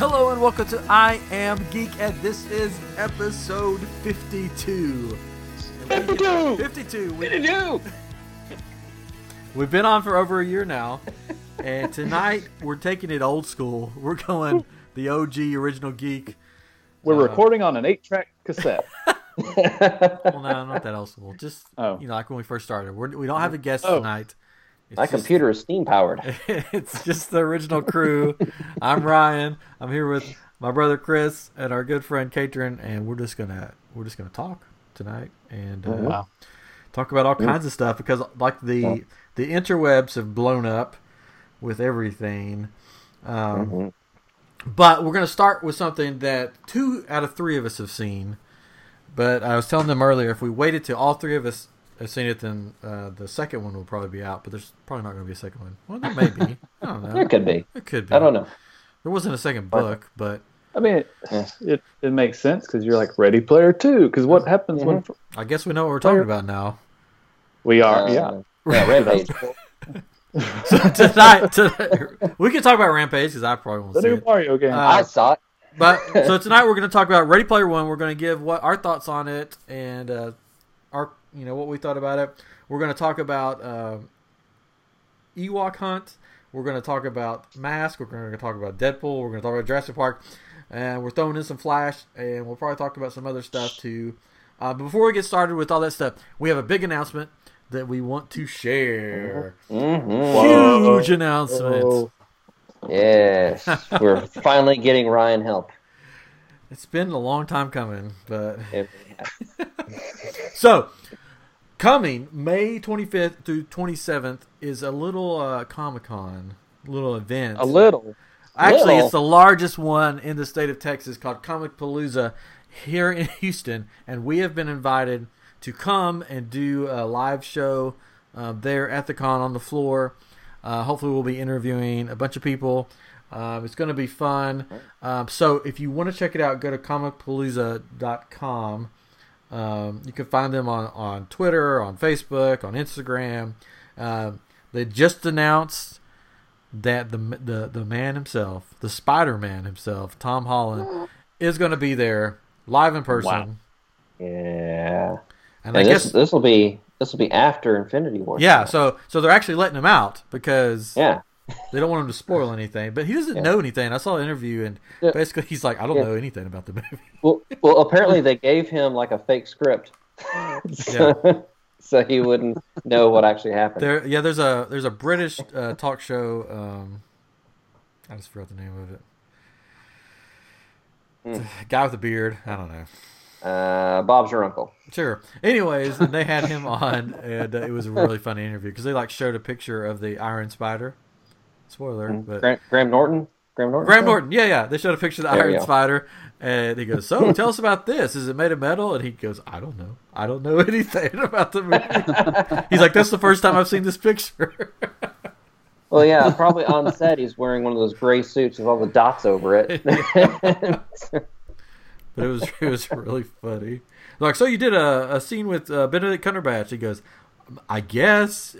Hello and welcome to I Am Geek, and this is episode 52. 52! 52. We, 52! we've been on for over a year now, and tonight we're taking it old school. We're going the OG original geek. We're Uh, recording on an 8 track cassette. Well, no, not that old school. Just Oh. you know, like when we first started. We're, we don't have a guest Oh. tonight. It's My just- computer is steam powered. it's just the original crew. I'm Ryan. I'm here with my brother Chris and our good friend Catron, and we're just gonna we're just gonna talk tonight and uh, Wow. talk about all kinds of stuff because like the the interwebs have blown up with everything. Um, Mhm. But we're gonna start with something that two out of three of us have seen. But I was telling them earlier, if we waited till all three of us have seen it, then uh, the second one will probably be out. But there's probably not going to be a second one. Well, there may be. I don't know. There could be. It could be. I don't know. There wasn't a second book, but I mean, it, Yeah. it, it makes sense because you're like Ready Player 2. Because what happens when I guess we know what we're talking about now. we are, Uh, yeah. Yeah, Rampage. So tonight, tonight we can talk about Rampage because I probably won't The see new it. Mario game. Uh, I saw it. But so tonight we're going to talk about Ready Player One. We're going to give what our thoughts on it and uh, our you know what we thought about it. We're going to talk about uh, Ewok Hunt. We're going to talk about Mask. We're going to talk about Deadpool. We're going to talk about Jurassic Park, and we're throwing in some Flash, and we'll probably talk about some other stuff too. Uh, but before we get started with all that stuff, we have a big announcement that we want to share. hmm Huge announcement. Oh, Yes. We're finally getting Ryan help. It's been a long time coming, but So, coming May 25th through 27th is a little uh, Comic Con, little event. a little. Actually, little. it's the largest one in the state of Texas called Comic Palooza here in Houston, and we have been invited to come and do a live show uh, there at the con on the floor. Uh, hopefully, we'll be interviewing a bunch of people. Um, it's going to be fun. Um, so, if you want to check it out, go to comicpalooza.com. Um, you can find them on, on Twitter, on Facebook, on Instagram. Um they just announced that the the the man himself, the Spider Man himself, Tom Holland, is going to be there live in person. Wow. yeah. And I this guess this will be this will be after Infinity War. yeah, so so they're actually letting him out because yeah. They don't want him to spoil anything. But he doesn't Yeah. know anything. I saw an interview and Yeah. basically he's like, I don't Yeah. know anything about the movie. Well, well, apparently they gave him like a fake script, so, so he wouldn't know what actually happened. There, yeah, there's a there's a British uh, talk show. Um, I just forgot the name of it. It's a guy with a beard. I don't know. Uh, Bob's your uncle. Sure. Anyways, they had him on, and uh, it was a really funny interview because they like showed a picture of the Iron Spider. Spoiler, but Graham, Graham Norton. Graham Norton. Graham Norton. Yeah, yeah. They showed a picture of the There Iron. Spider, and he goes, "So, tell us about this. Is it made of metal?" And he goes, "I don't know. I don't know anything about the movie." He's like, "That's the first time I've seen this picture." Well, yeah, probably on set he's wearing one of those gray suits with all the dots over it. But it was it was really funny. Like, so you did a, a scene with uh, Benedict Cumberbatch. He goes, I guess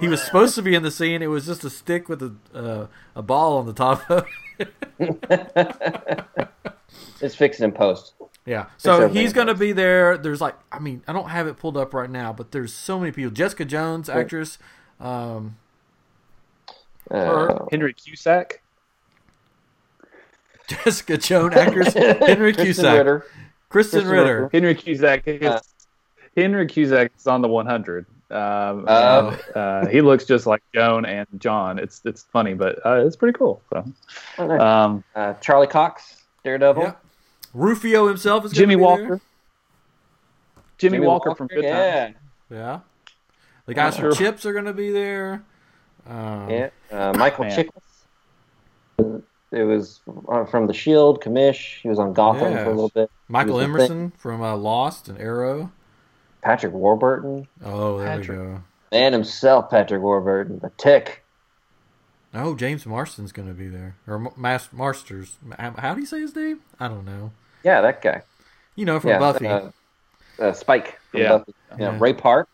he was supposed to be in the scene. It was just a stick with a uh, a ball on the top of. it. it's fixed in post. Yeah, so he's gonna be there. There's like, I mean, I don't have it pulled up right now, but there's so many people. Jessica Jones, actress. Um, Uh, Henry Cusick. Jessica Jones, actress. Henry Krysten Cusick, Ritter. Krysten Krysten Ritter. Ritter. Henry Cusick. is- Uh. Henry Cusick is on the 100. Um, Oh. and, uh, he looks just like Joan and John. It's it's funny, but uh, it's pretty cool. So, Oh, um, Uh, Charlie Cox, Daredevil. Yeah. Rufio himself is Jimmy be Walker. there. Jimmy, Walker, from Good yeah. Times. Yeah. The guys Sure. from Chips are going to be there. Um, Yeah, uh, Michael Man. Chiklis. It was uh, from The Shield, Commish. He was on Gotham Yeah. for a little bit. Michael He was the Emerson from uh, Lost and Arrow. Patrick Warburton. Oh, there Patrick. we go. Man himself, Patrick Warburton. The Tick. Oh, James Marston's going to be there. Or M- Mas- Marsters. How do you say his name? I don't know. Yeah, that guy. You know, from yeah, Buffy. Uh, uh, Spike from Yeah. Buffy. Yeah, Yeah. Ray Park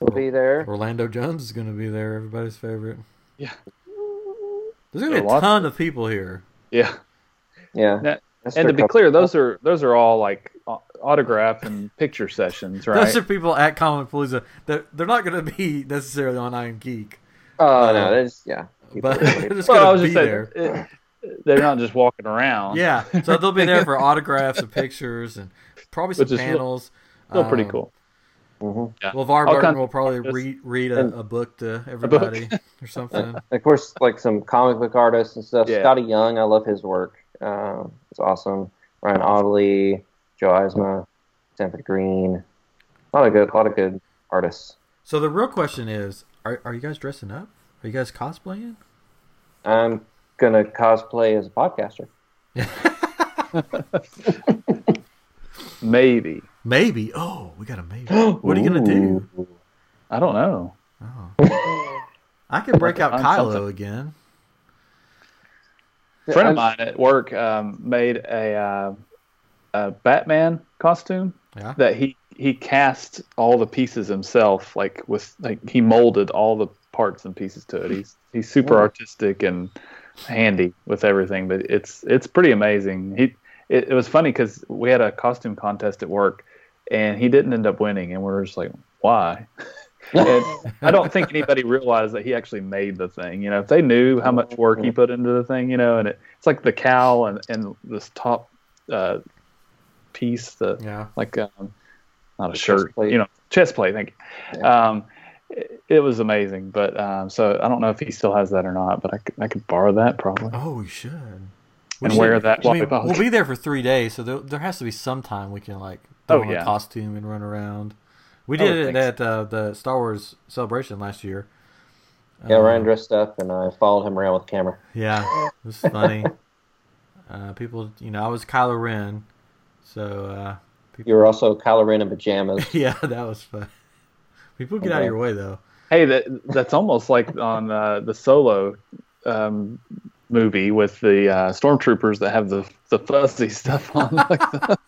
will be there. Orlando Jones is going to be there, everybody's favorite. Yeah. There's going to be a ton of people here. Yeah. Yeah. Now- That's and to be clear, those are those are all like autograph and picture sessions, right? Those are people at Comic Palooza. They're, they're not going to be necessarily on I Am Geek, Oh no, there's yeah. but they're just well, I going was to be just saying, there. it- they're not just walking around. Yeah, so they'll be there for autographs and pictures and probably some Which is still- panels. still pretty Um, cool. Mhm. Yeah. LeVar All Burton kinds will probably artists. read read a, a book to everybody or something. Of course, like some comic book artists and stuff. Yeah. Skottie Young, I love his work. Uh, it's awesome. Ryan Ottley, Joe Eisma, Sanford Greene. A lot of good, a lot of good artists. So the real question is, are, are you guys dressing up? Are you guys cosplaying? I'm gonna cosplay as a podcaster. Maybe. Maybe. Oh, we got a maybe. What are you gonna do? I don't know. Oh. I could break out Find Kylo something. again. A friend of mine at work um, made a, uh, a Batman costume Yeah. that he he cast all the pieces himself, like with like he molded all the parts and pieces to it. He's he's super artistic and handy with everything, but it's it's pretty amazing. He it, it was funny because we had a costume contest at work, and he didn't end up winning, and we're just like, why? and I don't think anybody realized that he actually made the thing. You know, if they knew how much work he put into the thing, you know, and it, it's like the cowl and, and this top uh, piece, the Yeah. like um, not a The shirt, you know, chest plate. Thank you. Yeah. Um, it, it was amazing, but um, so I don't know if he still has that or not, but I could, I could borrow that probably. Oh, we should. We And should- wear that I while mean, we podcast. we'll be there for three days, so there, there has to be some time we can like Oh, throw on yeah. a costume and run around. We I would did it think at uh, the Star Wars celebration last year. Yeah, Uh, Ryan dressed up, and I followed him around with the camera. Yeah, it was funny. uh, people, you know, I was Kylo Ren, so uh, You were also Kylo Ren in pajamas. yeah, that was fun. People get out of your way though. Hey, that that's almost like on uh, the Solo um, movie with the uh, stormtroopers that have the the fuzzy stuff on, like the,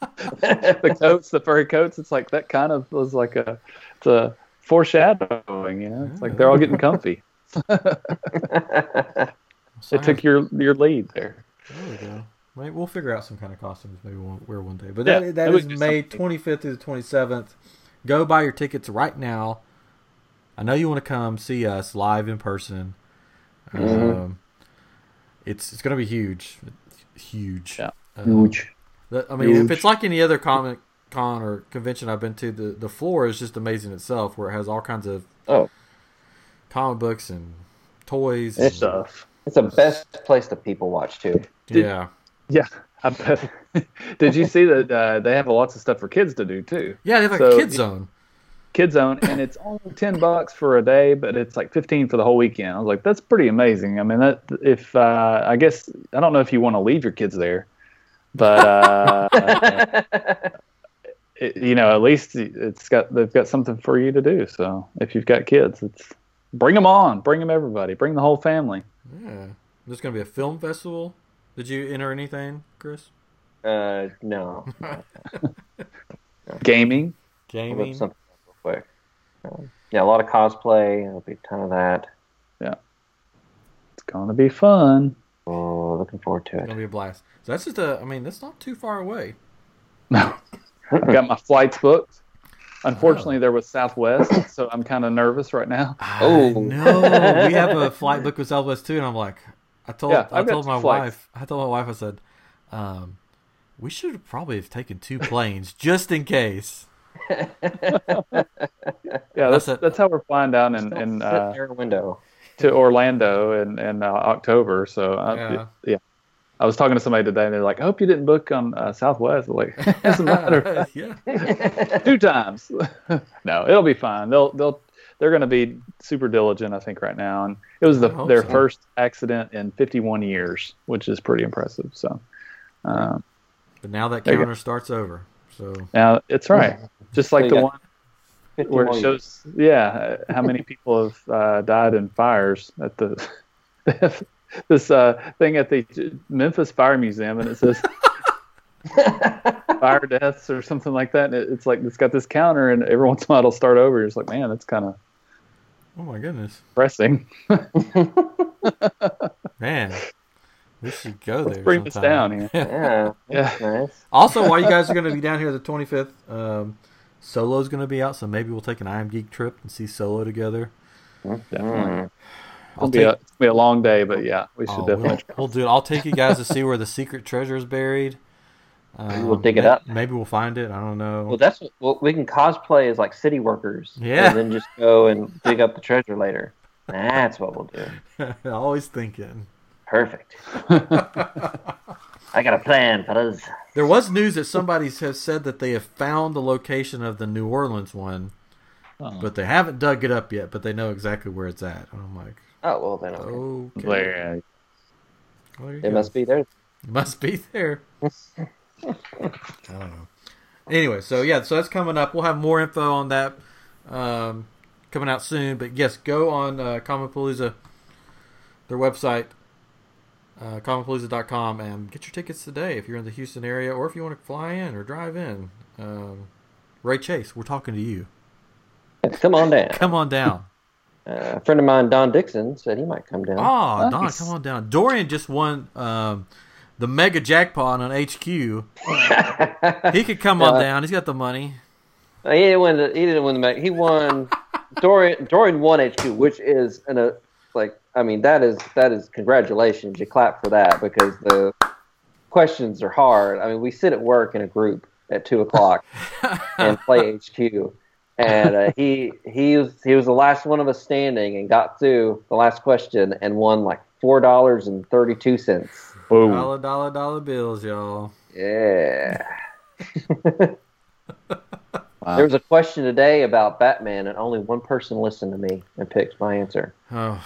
the coats, the furry coats. It's like that kind of was like a it's a foreshadowing. You know, it's like they're all getting comfy. It took your your lead there. There we go. Maybe we'll figure out some kind of costumes. Maybe we'll wear one day. But that, that is May something. 25th through the 27th. Go buy your tickets right now. I know you want to come see us live in person. Mhm. Um, it's it's going to be huge, huge. Yeah. Um, Huge. the- I mean, if it's like any other comic con or convention I've been to, the the floor is just amazing itself, where it has all kinds of Oh, comic books and toys. It's and- Stuff. it's the best place to people watch too. Did- yeah, Yeah, I. Did you see that uh, they have lots of stuff for kids to do too? yeah. They have So- a kid zone. Kid Zone, and it's only ten bucks for a day, but it's like fifteen for the whole weekend. I was like, that's pretty amazing. I mean, that if uh, I guess I don't know if you want to leave your kids there, but uh, it, you know, at least it's got they've got something for you to do. So if you've got kids, it's bring them on, bring them everybody, bring the whole family. Yeah. There's going to be a film festival. Did you enter anything, Chris? uh, no. Gaming, I'll Gaming. Something up real quick. Um, yeah, a lot of cosplay. There'll be a ton of that. Yeah, it's gonna be fun. Oh, looking forward to it. It's going to be a blast. So that's just a, I mean, that's not too far away. No, I've got my flights booked. Unfortunately, there was Southwest, so I'm kind of nervous right now. Oh, Oh. no. We have a flight book with Southwest too. And I'm like, I told, Yeah, I told my flights. wife, I told my wife, I said, um, we should have probably have taken two planes just in case. Yeah, That's that's that's how we're flying down in, in Sit uh, near window. to Orlando in in uh, October. So I, Yeah. yeah. I was talking to somebody today, and they're like, "I hope you didn't book on uh, Southwest." I'm like, doesn't matter. yeah. Two times. no, it'll be fine. They'll they'll they're going to be super diligent, I think, right now. And it was the, their so. first accident in 51 years, which is pretty impressive. So um, But now that There you go. counter starts over. So now it's right, just like So the one where it 51 shows, yeah, uh, how many people have uh, died in fires at the this uh, thing at the Memphis Fire Museum, and it says fire deaths or something like that. And it, it's like it's got this counter, and every once in a while it'll start over. You're like, man, that's kind of Oh my goodness, depressing. man! We should go Let's there. bring this sometime. down here. Yeah, Yeah. nice. Also, while you guys are going to be down here the 25th, um, Solo's going to be out, so maybe we'll take an I Am Geek trip and see Solo together. Definitely. Mm. It'll I'll be, take, a, it'll be a long day, but yeah, we should oh, definitely. we'll, we'll do it. I'll take you guys to see where the secret treasure is buried. Um, We'll dig it up. Maybe we'll find it. I don't know. Well, that's what well, we can cosplay as like city workers. Yeah. And then just go and dig up the treasure later. That's what we'll do. Always thinking. Perfect. I got a plan, fellas. There was news that somebody has said that they have found the location of the New Orleans one, Oh, but they haven't dug it up yet. But they know exactly where it's at. And I'm like, Oh well, then okay. okay, there. Well, there it go. must be there. It must be there. I don't know. Anyway, so yeah, so that's coming up. We'll have more info on that um, coming out soon. But yes, go on uh, Comicpalooza, their website, uh, comicpalooza.com, and get your tickets today if you're in the Houston area or if you want to fly in or drive in. Um, Ray Chase, we're talking to you. Come on down. Come on down. Uh, a friend of mine, Don Dixon, said he might come down. Oh, Don, come on down. Dorian just won um, the mega jackpot on HQ. He could come on Yeah. down. He's got the money. he didn't win. The, he didn't win the match. He won. Dorian Dorian won HQ, which is an a like. I mean, that is that is congratulations. You clap for that because the questions are hard. I mean, we sit at work in a group at two o'clock and play HQ. And uh, he he was he was the last one of us standing and got through the last question and won like four dollars and thirty two cents. Whoa. Dollar, dollar, dollar bills, y'all. Yeah. Wow. There was a question today about Batman, and only one person listened to me and picked my answer. Oh,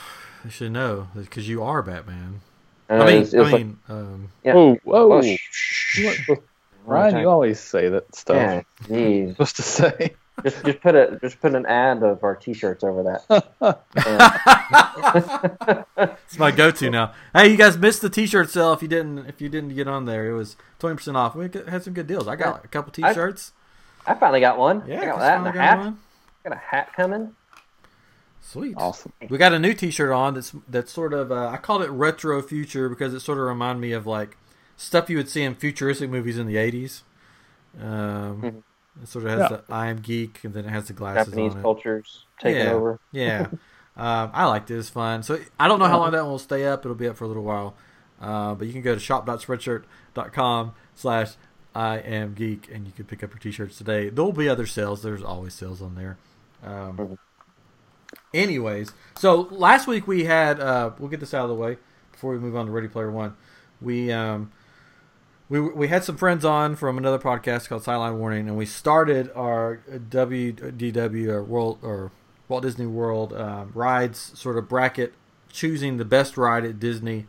you should know because you are Batman. And I mean, was- it was I like- mean, um, yeah. Whoa, whoa. Oh, You shh. weren't- Ryan, you always say that stuff. Yeah, supposed to say. just just put a just put an ad of our T-shirts over that. It's my go-to now. Hey, you guys missed the T-shirt sale if you didn't if you didn't get on there. It was twenty percent off. We had some good deals. I got a couple T-shirts. I finally got one. yeah, I got that and a got hat. one. Got a hat coming. Sweet. Awesome. We got a new T-shirt on that's that's sort of uh, I called it retro future because it sort of reminded me of like stuff you would see in futuristic movies in the eighties. Um, Mhm. It sort of has Yeah. the I am geek and then it has the glasses Japanese on it. cultures taking Yeah. over. Yeah, um, I liked it. It's fun. So I don't know how long that one will stay up. It'll be up for a little while, uh, but you can go to shop.spreadshirt.com slash I am geek and you can pick up your t-shirts today. There will be other sales. There's always sales on there. Um, Mhm. Anyways, so last week we had uh, we'll get this out of the way before we move on to Ready Player One. We um, we we had some friends on from another podcast called Sideline Warning, and we started our WDW or World or Walt Disney World um, rides sort of bracket, choosing the best ride at Disney.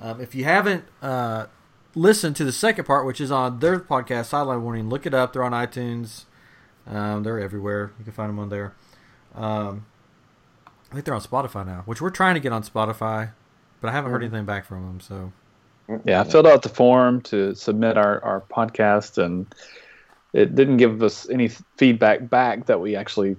Um, if you haven't uh, listened to the second part, which is on their podcast, Sideline Warning, look it up. They're on iTunes. Um, they're everywhere. You can find them on there. I think they're on Spotify now, which we're trying to get on Spotify, but I haven't heard Mhm. anything back from them. So Yeah, I filled out the form to submit our, our podcast, and it didn't give us any feedback back that we actually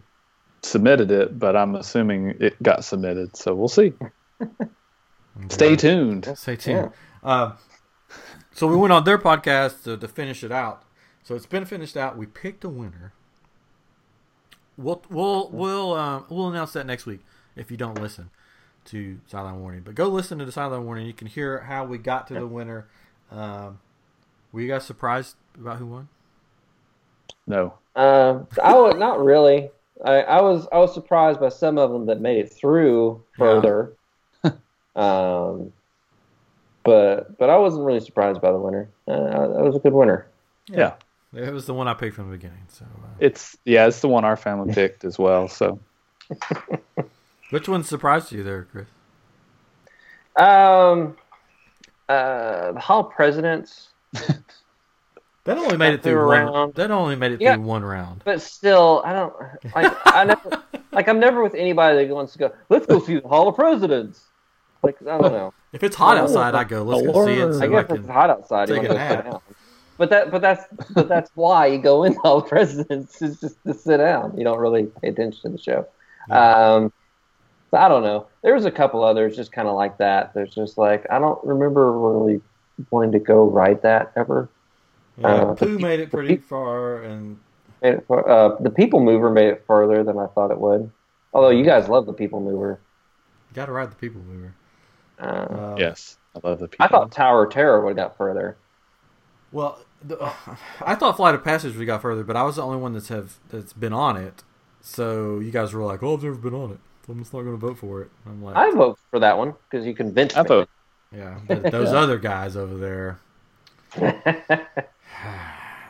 submitted it, but I'm assuming it got submitted. So we'll see. Stay tuned. Stay tuned. Uh, so we went on their podcast to, to finish it out. So it's been finished out. We picked a winner. We'll we'll we'll um, we'll announce that next week if you don't listen to Sideline Warning. But go listen to the Sideline Warning. You can hear how we got to the winner. Um, were you guys surprised about who won? No. Um, I was not really. I, I was I was surprised by some of them that made it through further. um, but but I wasn't really surprised by the winner. Uh, that was a good winner. Yeah. It was the one I picked from the beginning. So uh, It's yeah, it's the one our family picked as well. So which one surprised you there, Chris? Um, uh, the Hall of Presidents, That only made it through one. around. That only made it Yeah. through one round. but still, I don't like. I never like. I'm never with anybody that wants to go. Let's go see the Hall of Presidents. Like I don't know. If it's hot outside, I go. Let's go see it. So I I, guess can. it's hot outside. You take a nap. sit down. But that, but that's, but that's why you go in the Hall of Presidents is just to sit down. You don't really pay attention to the show. Um, So I don't know. There was a couple others just kind of like that. There's just like I don't remember really wanting to go ride that ever. Yeah, Uh, Pooh the- made it pretty peop- far, and Made it for, uh, the People Mover made it further than I thought it would. Although you guys love the People Mover. you got to ride the People Mover. Uh, Uh, Yes, I love the people. I thought Tower of Terror would have got further. Well, the, I thought Flight of Passage we got further, but I was the only one that's have that's been on it. So you guys were like, "Oh, I've never been on it. So I'm just not going to vote for it." I'm like, I vote for that one because you convinced I me. vote. "Yeah, but those other guys over there,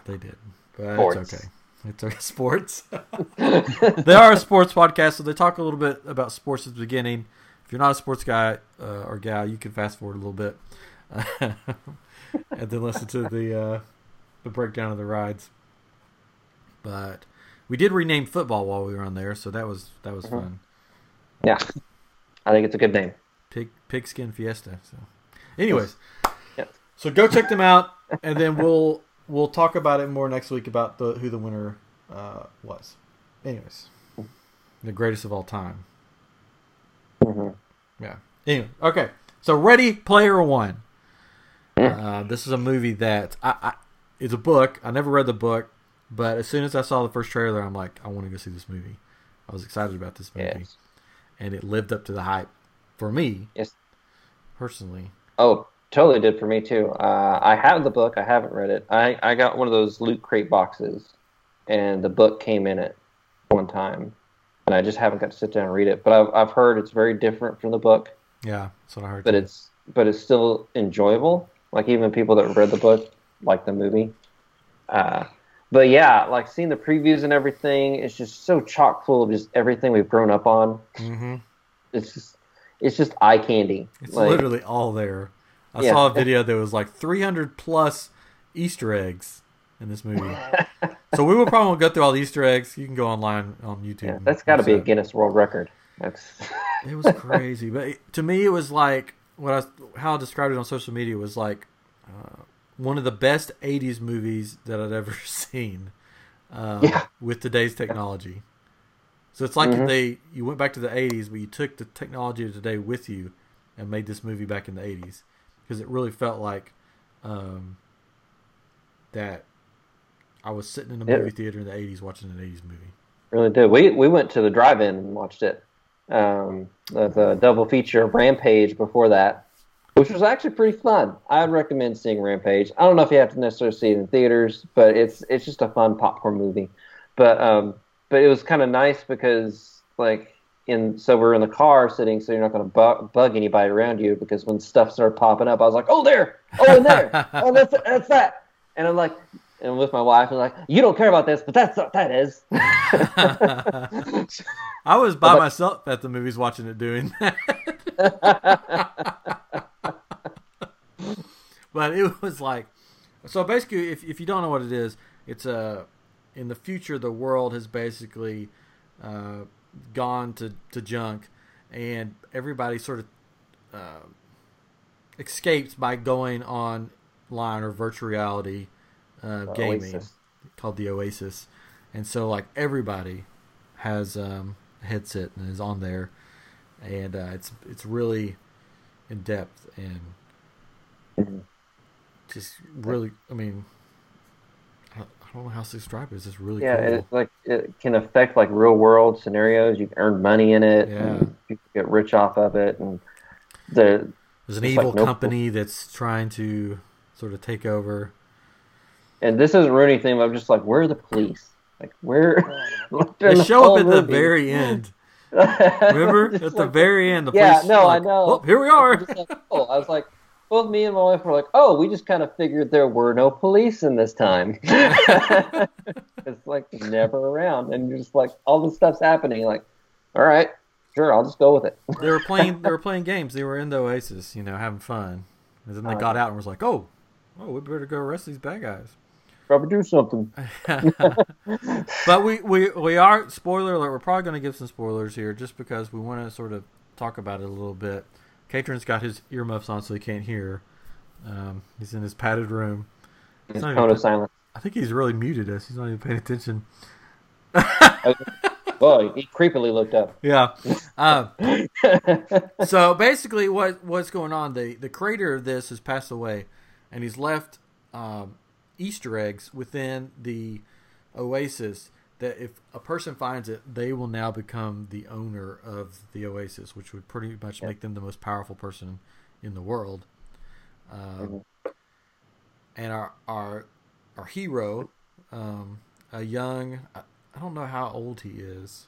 they did." But Sports. it's okay. It's okay. Sports. they are a sports podcast, so they talk a little bit about sports at the beginning. If you're not a sports guy uh, or gal, you can fast forward a little bit, and then listen to the uh, the breakdown of the rides. But we did rename football while we were on there, so that was that was fun. Yeah, I think it's a good name. Pig pigskin fiesta. So, anyways, Yeah. so go check them out, and then we'll we'll talk about it more next week about the who the winner uh, was. Anyways, the greatest of all time. hmm Yeah. Anyway, okay. So Ready Player One. Uh, this is a movie that I, I it's a book. I never read the book, but as soon as I saw the first trailer, I'm like, I want to go see this movie. I was excited about this movie, Yes. And it lived up to the hype for me Yes. personally. Oh, totally did for me too. Uh, I have the book. I haven't read it. I, I got one of those loot crate boxes, and the book came in it one time, and I just haven't got to sit down and read it. But I've I've heard it's very different from the book, Yeah, that's what I heard. but too. it's but it's still enjoyable. Like even people that read the book like the movie. Uh, but yeah, like seeing the previews and everything, it's just so chock full of just everything we've grown up on. hmm It's just it's just eye candy. It's Like, literally all there. I Yeah. saw a video that was like 300 plus Easter eggs in this movie. so we will probably go through all the Easter eggs. You can go online on YouTube. yeah, that's got to be a Guinness World Record. That's. It was crazy, but it, to me, it was like what I how I described it on social media was like uh, one of the best 80s movies that I'd ever seen. Uh, Yeah. With today's technology. So it's like Mhm. they you went back to the 80s, but you took the technology of today with you and made this movie back in the 80s because it really felt like um, that I was sitting in a movie theater in the 80s watching an 80s movie. really did. We we went to the drive-in and watched it. Um, the, the double feature of Rampage before that, which was actually pretty fun. I'd recommend seeing Rampage. I don't know if you have to necessarily see it in theaters, but it's it's just a fun popcorn movie. But um, but it was kind of nice because like in so we're in the car sitting, so you're not going to bug, bug anybody around you because when stuff started popping up, I was like, oh there, oh and there, oh that's that's that, and I'm like. And with my wife, I'm like, "You don't care about this, but that's what that is." I was by But- myself at the movies watching it doing that. But it was like so basically if, if you don't know what it is it's a in the future the world has basically uh, gone to, to junk and everybody sort of uh, escapes by going online or virtual reality uh, gaming Oasis. called the Oasis, and so like everybody has um, a headset and is on there, and uh, it's it's really in depth and Mhm. Just really. I mean, I, I don't know how to describe it. It's just really Yeah, cool. it like it can affect like real world scenarios. You can earn money in it. Yeah. and people get rich off of it, and the There's an evil like no- company that's trying to sort of take over. and this isn't ruining anything. But I'm just like, where are the police? Like where? They show up at the very end. Remember Just at the like- very end. The Yeah, police no, are I know. Oh, here we are. just like, oh, I was like, both me and my wife were like, oh, we just kind of figured there were no police in this time. it's like never around, and you're just like, all this stuff's happening. Like, all right, sure, I'll just go with it. they were playing. They were playing games. They were in the Oasis, you know, having fun. And then they Oh, got out and was like, "Oh, oh, we better go arrest these bad guys." Probably do something. but we, we we are spoiler alert. We're probably going to give some spoilers here, just because we want to sort of talk about it a little bit. Catron's got his earmuffs on, so he can't hear. Um, he's in his padded room. It's not cone even- of silence. I think he's really muted us. He's not even paying attention. Well, he creepily looked up. Yeah. Um, so basically, what what's going on? The the creator of this has passed away, and he's left um, Easter eggs within the Oasis. That if a person finds it, they will now become the owner of the Oasis, which would pretty much make them the most powerful person in the world. Um, and our our our hero, um, a young, I, I don't know how old he is.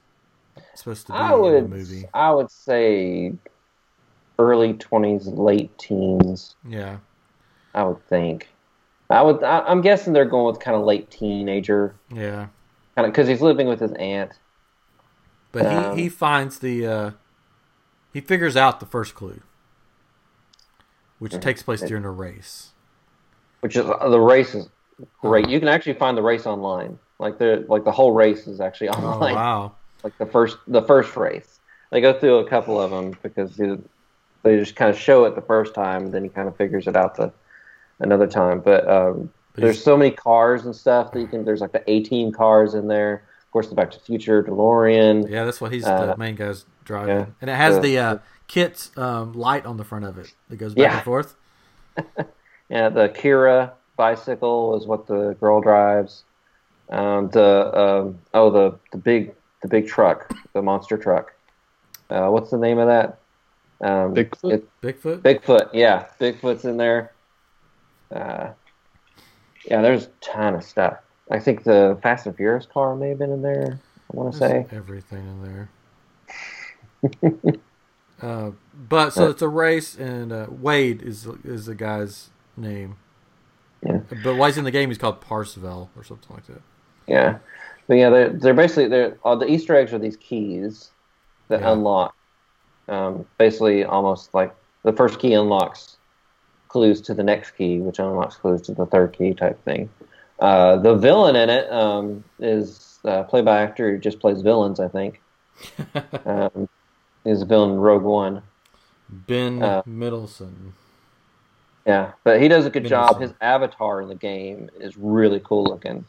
Supposed to be I in would, the movie. I would say early twenties, late teens. Yeah. I would think. I would. I, I'm guessing they're going with kind of late teenager, Yeah. Kind of because he's living with his aunt. But Um, he, he finds the uh, he figures out the first clue, which Mhm. takes place during a race. which is uh, the race is great. Oh. You can actually find the race online. Like the like the whole race is actually Oh online. wow! Like the first the first race. They go through a couple of them because they, they just kind of show it the first time, then he kind of figures it out the another time. But um, But there's so many cars and stuff that you can. There's like the 18 cars in there. Of course, the Back to the Future, DeLorean. yeah, that's what he's uh, the main guy's driving, yeah. and it has The- the uh, KITT's um, light on the front of it that goes back Yeah. and forth. Yeah, the Akira bicycle is what the girl drives. Um, the um, oh the the big the big truck, the monster truck. Uh, what's the name of that? Um, Bigfoot? it- Bigfoot. Bigfoot. Yeah, Bigfoot's in there. Uh, yeah, there's a ton of stuff. I think the Fast and Furious car may have been in there. I want to say. everything in there. uh, but so it's a race, and uh, Wade is is the guy's name. Yeah. But why he's in the game? He's called Parzival or something like that. Yeah, but yeah, they're, they're basically they're uh, the Easter eggs are these keys that Yeah. unlock. Um, basically, almost like the first key unlocks clues to the next key, which unlocks clues to the third key type thing. Uh, the villain in it um, is uh, played by actor who just plays villains. I think um, he's a villain in Rogue One. Ben Uh, Middleton. Yeah, but he does a good job. His avatar in the game is really cool looking.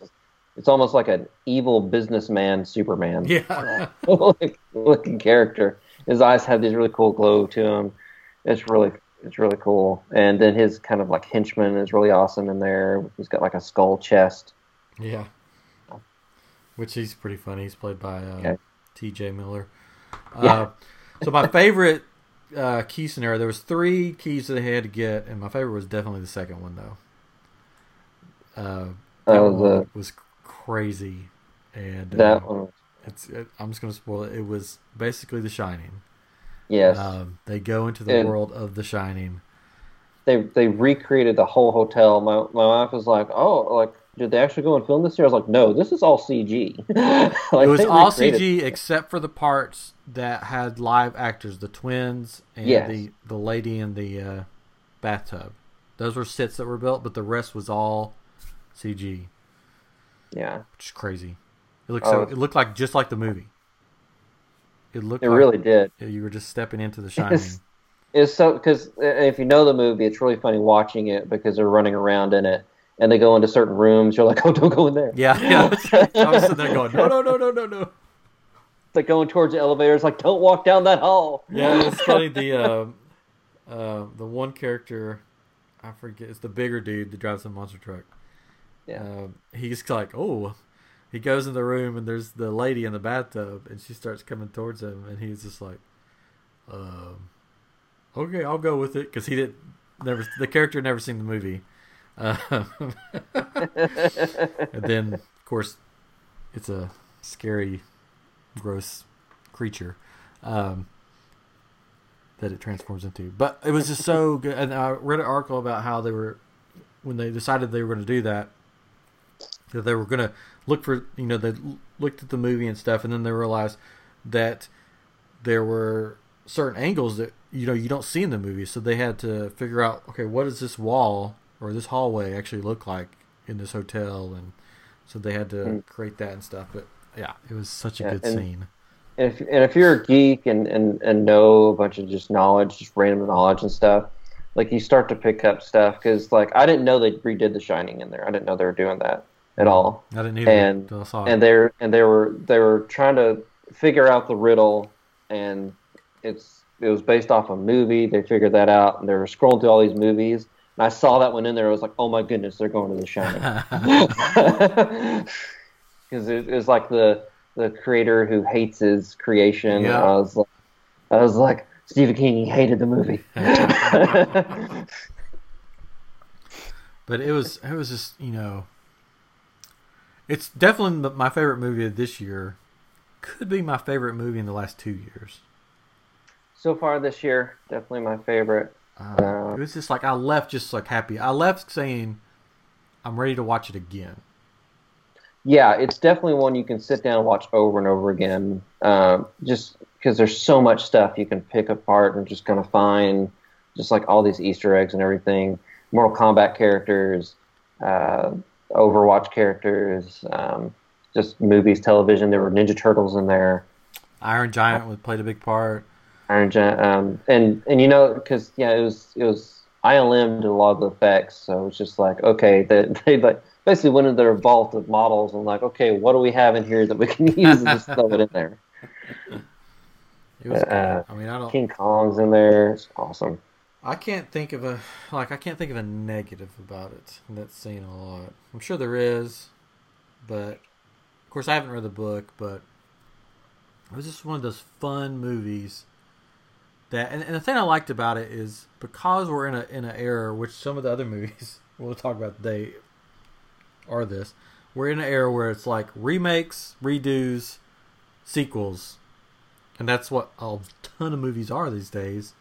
It's almost like an evil businessman Superman. Yeah. looking, character. His eyes have these really cool glow to them. It's really it's really cool. And then his kind of like henchman is really awesome in there. He's got like a skull chest. Yeah. Which he's pretty funny. He's played by uh, Okay. T.J. Miller. Yeah. Uh, so my favorite uh, key scenario. There was three keys that they had to get, and my favorite was definitely the second one though. Uh, that Oh, one was crazy, and That uh, one, it's. It, I'm just gonna spoil it. It was basically The Shining. Yes. Um, they go into the And- world of The Shining. they they recreated the whole hotel. My my wife was like, "Oh, like did they actually go and film this here?" I was like, "No, this is all CG." Like, it was all CG except for the parts that had live actors, the twins and Yes. the the lady in the uh, bathtub. Those were sets that were built, but the rest was all CG, Yeah, which is crazy. It looked Oh, so, it looked like just like the movie. It looked it like really did. you were just stepping into The Shining. It's so because if you know the movie, it's really funny watching it because they're running around in it and they go into certain rooms. You're like, "Oh, don't go in there." yeah, yeah. I was sitting there going, no, no, no, no, no, no. It's like going towards the elevator. It's like, "Don't walk down that hall." Yeah, it's funny. The uh, uh, the one character, I forget, it's the bigger dude that drives the monster truck. Yeah. Um, he's like, oh, he goes in the room and there's the lady in the bathtub, and she starts coming towards him, and he's just like, um, okay, I'll go with it because he didn't never the character never seen the movie. Uh, and then, of course, it's a scary, gross creature um, that it transforms into. But it was just so good. And I read an article about how they were, when they decided they were going to do that, that they were going to look for, you know, they looked at the movie and stuff, and then they realized that there were certain angles that, you know, you don't see in the movie. So they had to figure out, okay, what does this wall or this hallway actually look like in this hotel? And so they had to Mm. create that and stuff. But yeah, it was such a Yeah, good and- scene. And if, and if you're a geek and, and, and know a bunch of just knowledge, just random knowledge and stuff, like you start to pick up stuff because like I didn't know they redid The Shining in there. I didn't know they were doing that at all. I didn't either and- until I saw. And they're and they were they were trying to figure out the riddle, and it's it was based off a movie. They figured that out, and they were scrolling through all these movies. And I saw that one in there. I was like, "Oh my goodness, they're going to The Shining," because it, was like the the creator who hates his creation. Yeah. I was like, I was like, Stephen King, he hated the movie. but it was it was just you know, it's definitely my favorite movie of this year. Could be my favorite movie in the last two years. so far this year, definitely my favorite. Uh, it was just like I left just like happy. I left saying, "I'm ready to watch it again." Yeah, it's definitely one you can sit down and watch over and over again. Um, just because there's so much stuff you can pick apart and just kind of find, just like all these Easter eggs and everything. Mortal Kombat characters, uh, Overwatch characters, um, just movies, television. There were Ninja Turtles in there. Iron Giant would played a big part. Iron Giant, um, and and you know because yeah, it was it was ILM did a lot of the effects, so it's just like okay, they they like basically went into their vault of models and like okay, what do we have in here that we can use and just throw it in there. It was. Uh. I mean, I don't. King Kong's in there, it's awesome. I can't think of a like. I can't think of a negative about it. That's seen a lot. I'm sure there is, but of course I haven't read the book. But it was just one of those fun movies. That and, and the thing I liked about it is because we're in a in an era which some of the other movies we'll talk about today are this. We're in an era where it's like remakes, redos, sequels, and that's what a ton of movies are these days.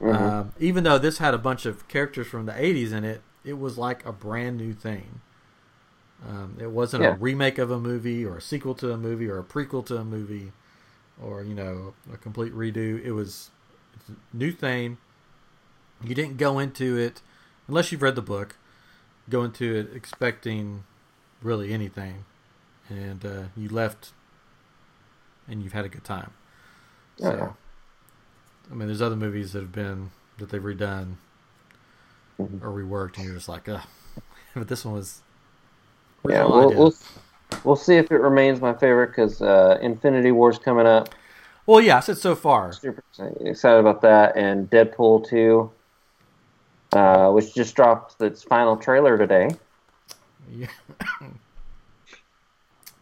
Mhm. Um, even though this had a bunch of characters from the 80s in it, it was like a brand new thing. Um, it wasn't Yeah. a remake of a movie or a sequel to a movie or a prequel to a movie or, you know, a complete redo. It was it's a new thing. You didn't go into it, unless you've read the book, go into it expecting really anything. And uh, you left and you've had a good time. So, Yeah. I mean, there's other movies that have been that they've redone Mhm. or reworked, and you're just like, ugh. But this one was. Yeah, we'll, we'll we'll see if it remains my favorite because uh, Infinity War's coming up. Well, yeah, I said so far. Super excited about that, and Deadpool two, uh, which just dropped its final trailer today. Yeah.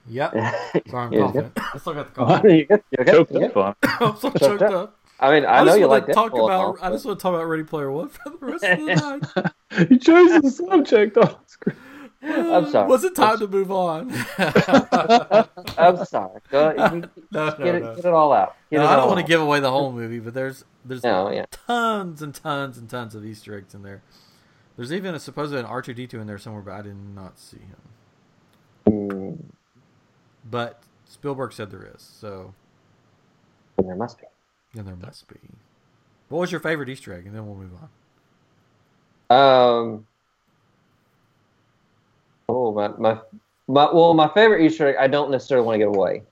yep. Sorry, I'm coughing. I still got the cough. you good? You okay? Choked You up good? on. I'm so Choked choked up. up. I mean, I, I, know just you want like to talk Deadpool about. and I just want to talk about Ready Player One for the rest of the night. you chose the subject on screen. I'm sorry. Was it time to move on? I'm sorry. Go, you- no, no, get, it, no. get it all out. Get No, it I don't all want to give away the whole movie, but there's there's No, yeah. tons and tons and tons of Easter eggs in there. There's even a supposed an R two D two in there somewhere, but I did not see him. Mm, But Spielberg said there is, so there must be. Then there must be. What was your favorite Easter egg? And then we'll move on. Um. Oh my, my my well my favorite Easter egg I don't necessarily want to give away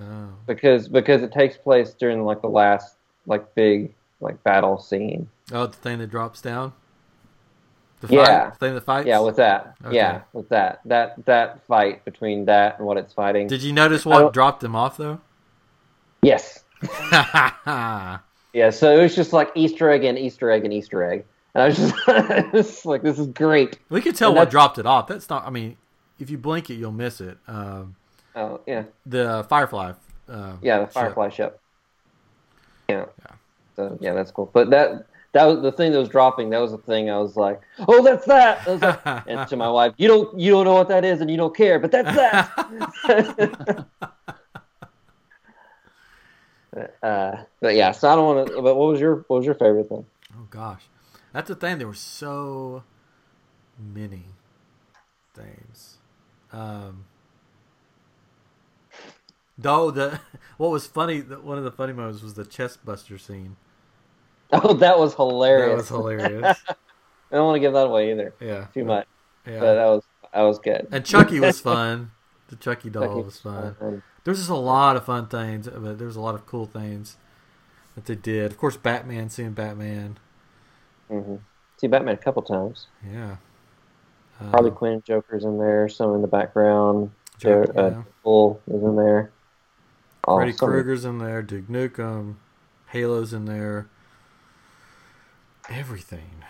Oh, because because it takes place during like the last like big like battle scene. oh, the thing that drops down. The fight, Yeah. the thing that fights. Yeah, with that. Okay. Yeah, with that that that fight between that and what it's fighting. Did you notice what dropped him off though? yes. Yeah. So it was just like Easter egg and Easter egg and Easter egg, and I was just like this is great. we can tell And what dropped it off. That's not. I mean, if you blink it, you'll miss it. Um, Oh yeah. the Firefly. Uh, Yeah, the. Firefly ship. Yeah. Yeah. So yeah, that's cool. But that that was the thing that was dropping. That was the thing I was like, oh, that's that. That. and to my wife, you don't you don't know what that is, and you don't care, but that's that. Uh, but yeah, so I don't want to. But what was your what was your favorite thing? Oh gosh, that's the thing. There were so many things. Um, though the what was funny, one of the funny moments was the chest buster scene. Oh, that was hilarious. That was hilarious. I don't want to give that away either. Yeah, Too much. Yeah, But that was that was good. and Chucky was fun. The Chucky doll Chucky was fun. fun. There's just a lot of fun things, but there's a lot of cool things that they did. Of course, Batman, seeing Batman. hmm See Batman a couple times. Yeah. Uh, Harley Quinn, Joker's in there. Some in the background. Joker, Jo- uh, yeah. Bull is in there. Freddy Krueger's in there. Duke Nukem. Halo's in there. Everything.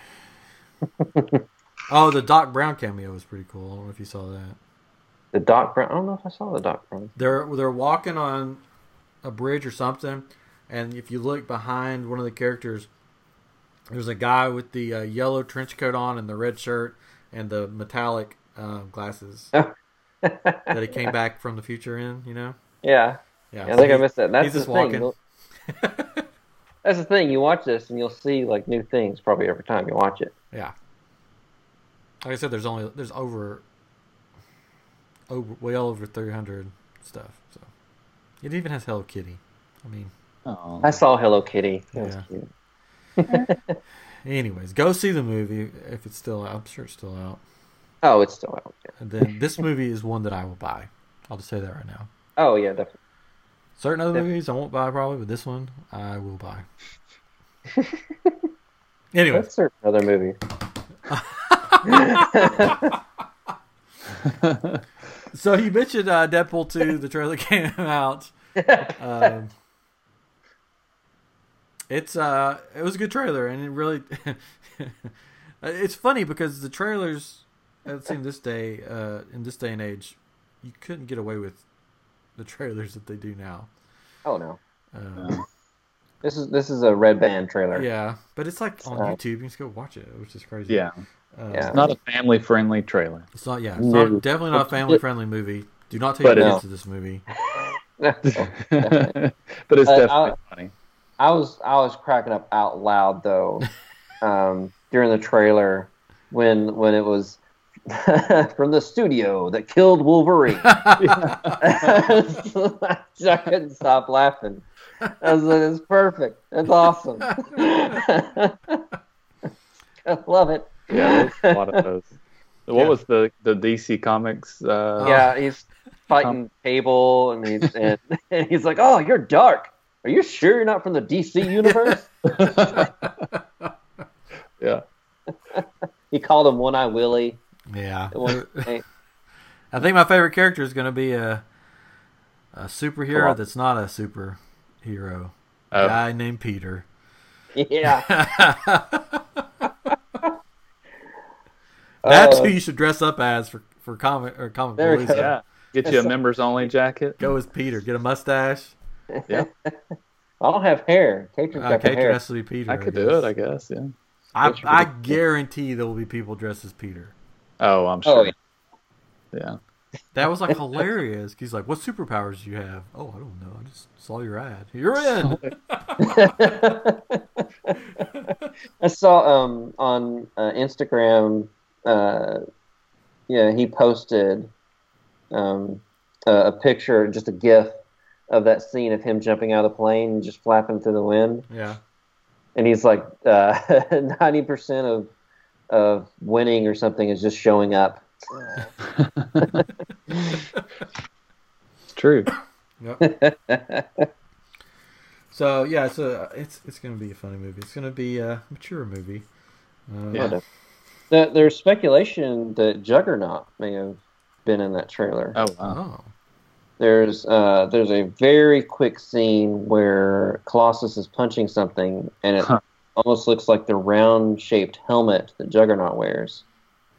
oh, the Doc Brown cameo was pretty cool. I don't know if you saw that. The Doc Brown. I don't know if I saw the Doc Brown. They're they're walking on a bridge or something, and if you look behind one of the characters, there's a guy with the uh, yellow trench coat on and the red shirt and the metallic um, glasses that he came back from the future in. You know? Yeah, Yeah. I think I missed that. That's he's the just thing. walking. That's the thing. You watch this and you'll see like new things probably every time you watch it. Yeah. Like I said, there's only there's over over well over 300 stuff. So it even has Hello Kitty. I mean, Oh. I saw Hello Kitty. That was Yeah. cute. anyways, go see the movie if it's still out. I'm sure it's still out. Oh, it's still out. Yeah. And then this movie is one that I will buy. I'll just say that right now. Oh yeah, definitely. Certain other Yep. movies I won't buy probably, but this one I will buy. anyway, That's certain other movie. so you mentioned uh, Deadpool 2, the trailer came out. Um, it's uh, it was a good trailer, and it really, it's funny because the trailers, it seemed this day, uh, in this day and age, you couldn't get away with the trailers that they do now. Oh no, Um, this is this is a red band trailer. yeah, but it's like on Uh, YouTube. You can just go watch it, which is crazy. yeah. Uh, Yeah. Not a family friendly trailer. It's not. Yeah, it's No. not, definitely not a family friendly movie. Do not take But your it- kids to this movie. but it's Uh, definitely I'll- funny. I was I was cracking up out loud though um, during the trailer when when it was from the studio that killed Wolverine. I couldn't stop laughing. I was like, "It's perfect. It's awesome. I love it." Yeah, a lot of those. What Yeah. was the the DC Comics? Uh, Yeah, he's fighting Cable, and he's and, and he's like, "Oh, you're dark. Are you sure you're not from the DC universe?" yeah. he called him One Eye Willie. Yeah, At one point. I think my favorite character is going to be a a superhero Come that's not a superhero. Oh. A guy named Peter. Yeah. That's Uh, who you should dress up as for for comic or comic There we police. go. Yeah. Get you a members only jacket. Go as Peter. Get a mustache. Yeah. I don't have hair. Catron's Uh, got the Catron has to be Peter. I could guess. do it, I guess. Yeah. I, Yes, I guarantee there will be people dressed as Peter. Oh, I'm Oh, sure. yeah. yeah. That was like hilarious. He's like, "What superpowers do you have?" Oh, I don't know. I just saw your ad. You're in. I saw um on uh, Instagram. Uh, yeah, he posted um a, a picture, just a GIF of that scene of him jumping out of the plane and just flapping through the wind. yeah. and he's like ninety percent of of winning or something is just showing up. It's true. Yep. So yeah, so it's it's gonna be a funny movie. It's gonna be a mature movie. Uh, Yeah. There- There's speculation that Juggernaut may have been in that trailer. Oh, wow. Oh. There's uh, there's a very quick scene where Colossus is punching something, and it Huh. almost looks like the round shaped helmet that Juggernaut wears.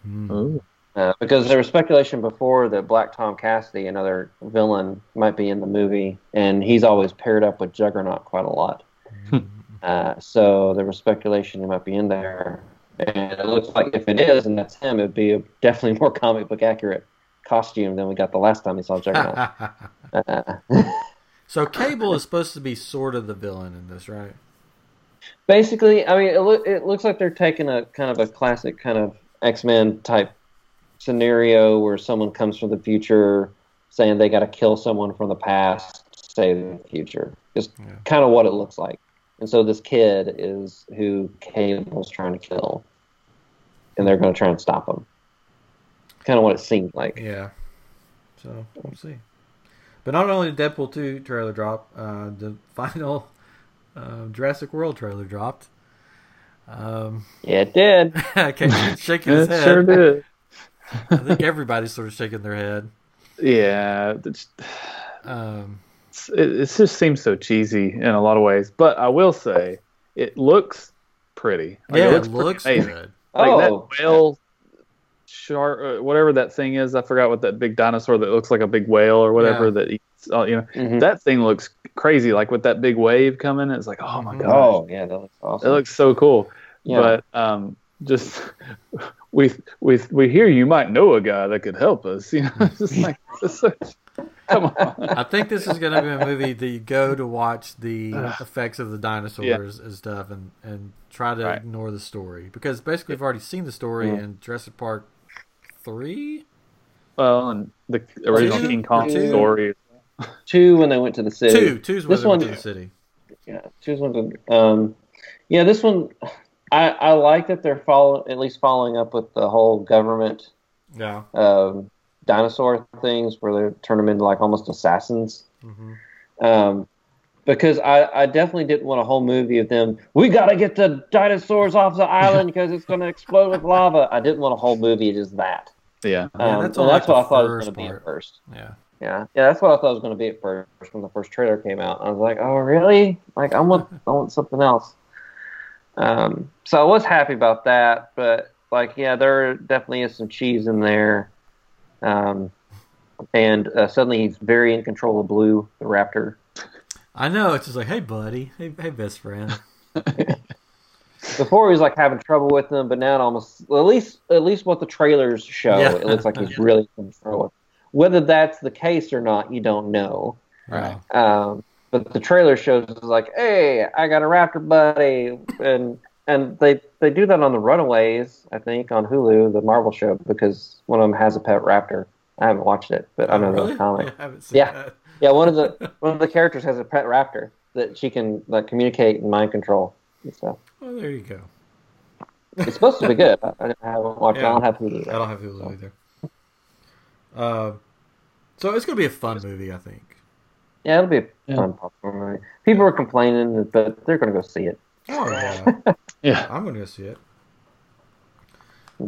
Hmm. Ooh. Uh, because there was speculation before that Black Tom Cassidy, another villain, might be in the movie, and he's always paired up with Juggernaut quite a lot. Uh, so there was speculation he might be in there, and it looks like if it is, and that's him, it'd be a definitely more comic book accurate costume than we got the last time we saw Juggernaut. uh, so Cable is supposed to be sort of the villain in this, right? basically, I mean, it, loo- it looks like they're taking a kind of a classic kind of X Men type scenario where someone comes from the future saying they got to kill someone from the past to save the future. Just Yeah. kind of what it looks like. And so this kid is who Cable's trying to kill, and they're going to try and stop him. Kind of what it seemed like. Yeah. So we'll see. But not only did Deadpool two trailer drop, uh, the final uh, Jurassic World trailer dropped. Um, Yeah, it did. Catron's shaking his head. sure did. I think everybody's sort of shaking their head. Yeah. It's, Um, it's it, it just seems so cheesy in a lot of ways. But I will say, it looks pretty. Like, yeah, it it looks, looks, pretty good. Like oh, that whale shark, uh, whatever that thing is. I forgot what that big dinosaur that looks like a big whale or whatever Yeah. that eats. Uh, you know, mhm. that thing looks crazy. Like with that big wave coming, it's like, oh my god, oh yeah, that looks awesome. it looks so cool. yeah. But um, just we we we hear you might know a guy that could help us. You know, it's just like such, come on. I think this is going to be a movie that you go to watch the Ugh. effects of the dinosaurs and stuff, and and try to Right. ignore the story because basically we've already seen the story Yeah. in Jurassic Park three. Well, and the original Two? King Kong Two? story. two when they went to the city. Two, two's when This they went to the city. Yeah, choose one to. Um, yeah, this one, I I like that they're follow at least following up with the whole government Yeah. um, dinosaur things where they turn them into like almost assassins. hmm Um, because I, I definitely didn't want a whole movie of them. We gotta get the dinosaurs off the island because it's gonna explode with lava. I didn't want a whole movie just that. Yeah, Yeah, Um, that's and that's like, what I thought it was gonna be at first. Yeah. Yeah, yeah, that's what I thought it was going to be at first when the first trailer came out. I was like, oh, really? Like, I want, I want something else. Um, so I was happy about that, but like, yeah, there definitely is some cheese in there. Um, and uh, suddenly he's very in control of Blue, the raptor. I know. It's just like, hey, buddy, hey, hey, best friend. Before he was like having trouble with them, but now it almost, well, at least, at least what the trailers show, Yeah. it looks like he's really in control. Whether that's the case or not, you don't know. Right. Um, but the trailer shows is like, "Hey, I got a raptor buddy," and and they they do that on the Runaways, I think, on Hulu, the Marvel show, because one of them has a pet raptor. I haven't watched it, but I know Oh, really? the comic. Yeah, I haven't seen Yeah. that. Yeah, one of the one of the characters has a pet raptor that she can like communicate and mind control and stuff. Well, there you go. It's supposed to be good. I, I haven't watched. it. I don't have Hulu. I don't have Hulu either. Uh, so it's gonna be a fun movie, I think. Yeah, it'll be a Yeah. fun popcorn movie. People are complaining, but they're going to go see it. Oh yeah, yeah. I'm gonna go see it.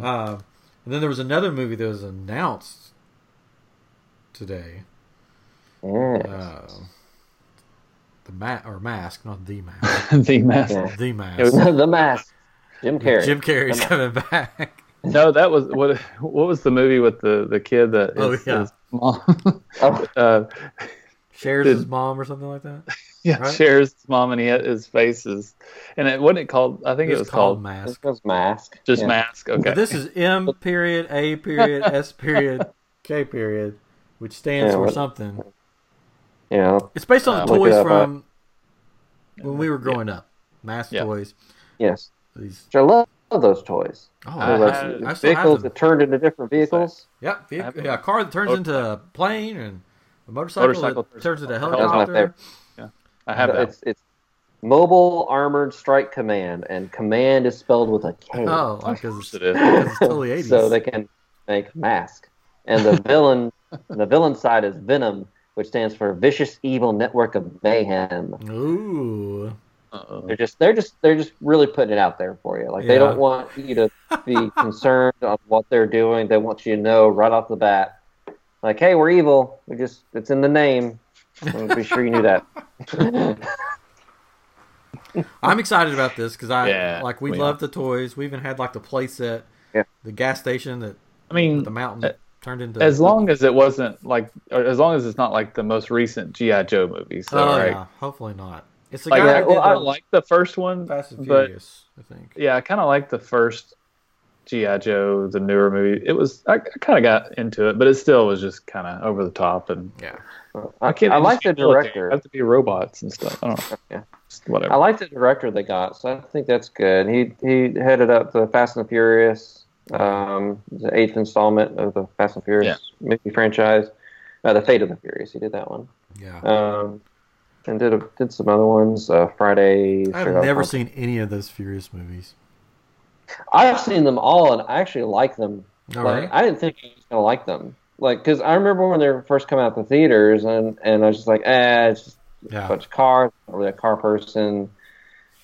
Uh, and then there was another movie that was announced today. Yeah. Uh, the ma- or mask, not the mask, the mask. Yeah. the mask. the mask. Jim Carrey. Jim Carrey's The coming back. No, that was what. What was the movie with the the kid that Oh, is, yeah. his mom? Oh, uh, Cher's Did- his mom or something like that. Yeah, Right? Cher's his mom, and he had his faces, and it wasn't it called. I think it was, called, this mask. was Mask. just Yeah. mask. Okay, But this is M period A period S period K period, which stands Yeah, for what- something. Yeah. It's based on Uh, the look it toys up, uh, from when we were growing up. Mask Yeah. toys. Yes. These. Which I love those toys. Oh, I Those, I, like, had- I still have vehicles that turned into different vehicles. Yep, vehicle, yeah, a car that turns Oh. into a plane and a motorcycle, Motorcycle that turns into a turns- That was my helicopter. Favorite. I have that. It's it's Mobile Armored Strike Command, and command is spelled with a K. Oh, oh Of because course it's, it is. totally 80s. so they can make Mask. And the villain, the villain side is Venom, which stands for Vicious Evil Network of Mayhem. Ooh. Uh-oh. They're just they're just they're just really putting it out there for you. Like they don't want you to be concerned on what they're doing. They want you to know right off the bat, like, hey, we're evil. We just it's in the name. So be sure you knew that. I'm excited about this because I Yeah, like we we love the toys. We even had like the playset, Yeah. the gas station that I mean, the mountain uh, turned into. as long as it wasn't like, or as long as it's not like the most recent GI Joe movies, though, oh right? yeah, hopefully not. It's the Like, guy I, well, I like the first one, Fast and but Furious. I think. yeah, I kind of like the first GI Joe, the newer movie. It was I, I kind of got into it, but it still was just kind of over the top, and Yeah. I, can't I just like the director. I have to be robots and stuff. I don't know. Yeah. Just whatever. I like the director they got, so I think that's good. He he headed up the Fast and the Furious, um, the eighth installment of the Fast and Furious movie franchise, uh, the Fate of the Furious. He did that one, Yeah. um, and did a, did some other ones. Uh, Friday. I've never seen any of those Furious movies. I've seen them all, and I actually like them. All like right. I didn't think I was gonna like them. Like, because I remember when they were first coming out the theaters, and and I was just like, eh, it's just a Yeah. bunch of cars, not really a car person,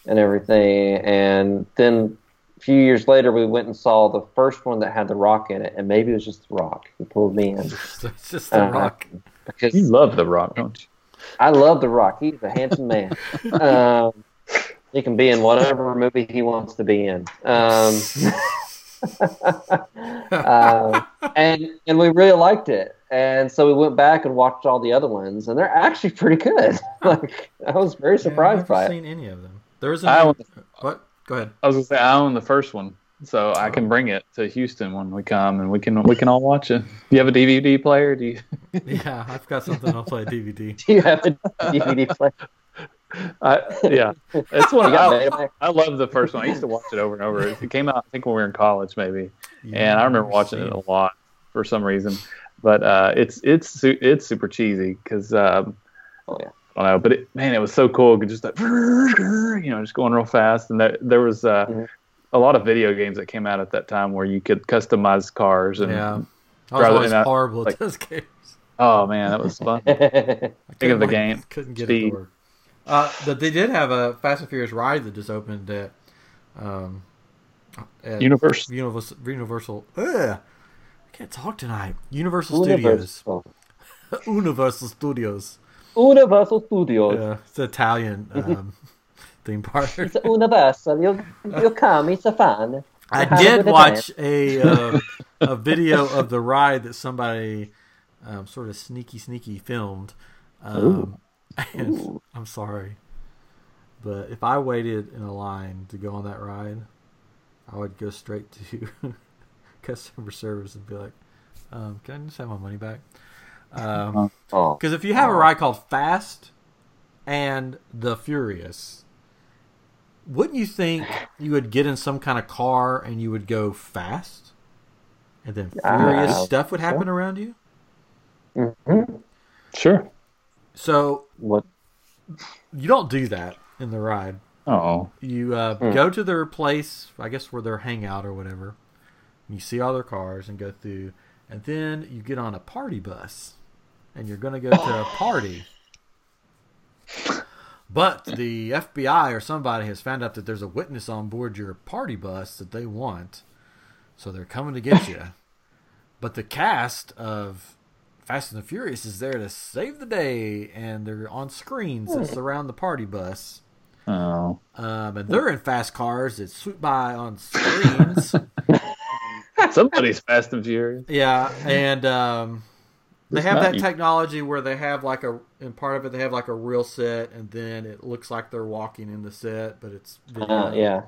and everything. And then a few years later, we went and saw the first one that had The Rock in it, and maybe it was just The Rock who pulled me in it's just the Uh, rock. because you love The Rock, don't you? I love The Rock. He's a handsome man. Um, he can be in whatever movie he wants to be in. Um, uh, and and we really liked it. And so we went back and watched all the other ones, and they're actually pretty good. like I was very surprised yeah, I by haven't it. seen any of them. There is a I new- own, what? Go ahead. I was gonna say I own the first one, so I can bring it to Houston when we come, and we can we can all watch it. Do you have a DVD player? Do you? Yeah, I've got something. I'll play DVD. Do you have a DVD player? I, yeah, it's one. You I, I love the first one. I used to watch it over and over. It came out, I think, when we were in college, maybe, and I remember watching it a lot for some reason. But uh, it's it's it's super cheesy because um, Oh yeah. I don't know, but it, man, it was so cool. Just that, you know, just going real fast, and there, there was uh, Mhm. a lot of video games that came out at that time where you could customize cars and. Yeah. I was always than, horrible like- at those games. Oh man, that was fun. I Think of the like, game. Couldn't get it to work. Uh, but they did have a Fast and Furious ride that just opened at, um, at Universe. Universal. Universal. Ugh, I can't talk tonight. Universal Studios. Universal. Universal Studios. Universal Studios. Yeah, it's Italian um, theme park. It's Universal. You you come. It's a fun. I did watch a um, a video of the ride that somebody um, sort of sneaky sneaky filmed. Um. I'm sorry, but if I waited in a line to go on that ride, I would go straight to customer service and be like, um, "Can I just have my money back?" Because Oh, if you have a ride called Fast and the Furious, wouldn't you think you would get in some kind of car and you would go fast, and then furious I- stuff would happen around you? Mhm. Sure. So What? you don't do that in the ride. Oh, You uh, Hmm. go to their place, I guess where their hangout or whatever. And you see all their cars and go through, and then you get on a party bus, and you're going to go to a party. But the FBI or somebody has found out that there's a witness on board your party bus that they want, so they're coming to get you. But the cast of Fast and the Furious is there to save the day, and they're on screens that surround the party bus. oh. Um, and they're in fast cars that swoop by on screens. Somebody's Fast and Furious. yeah, and um, they have that technology where they have like a, in part of it, they have like a real set, and then it looks like they're walking in the set, but it's. Uh, yeah.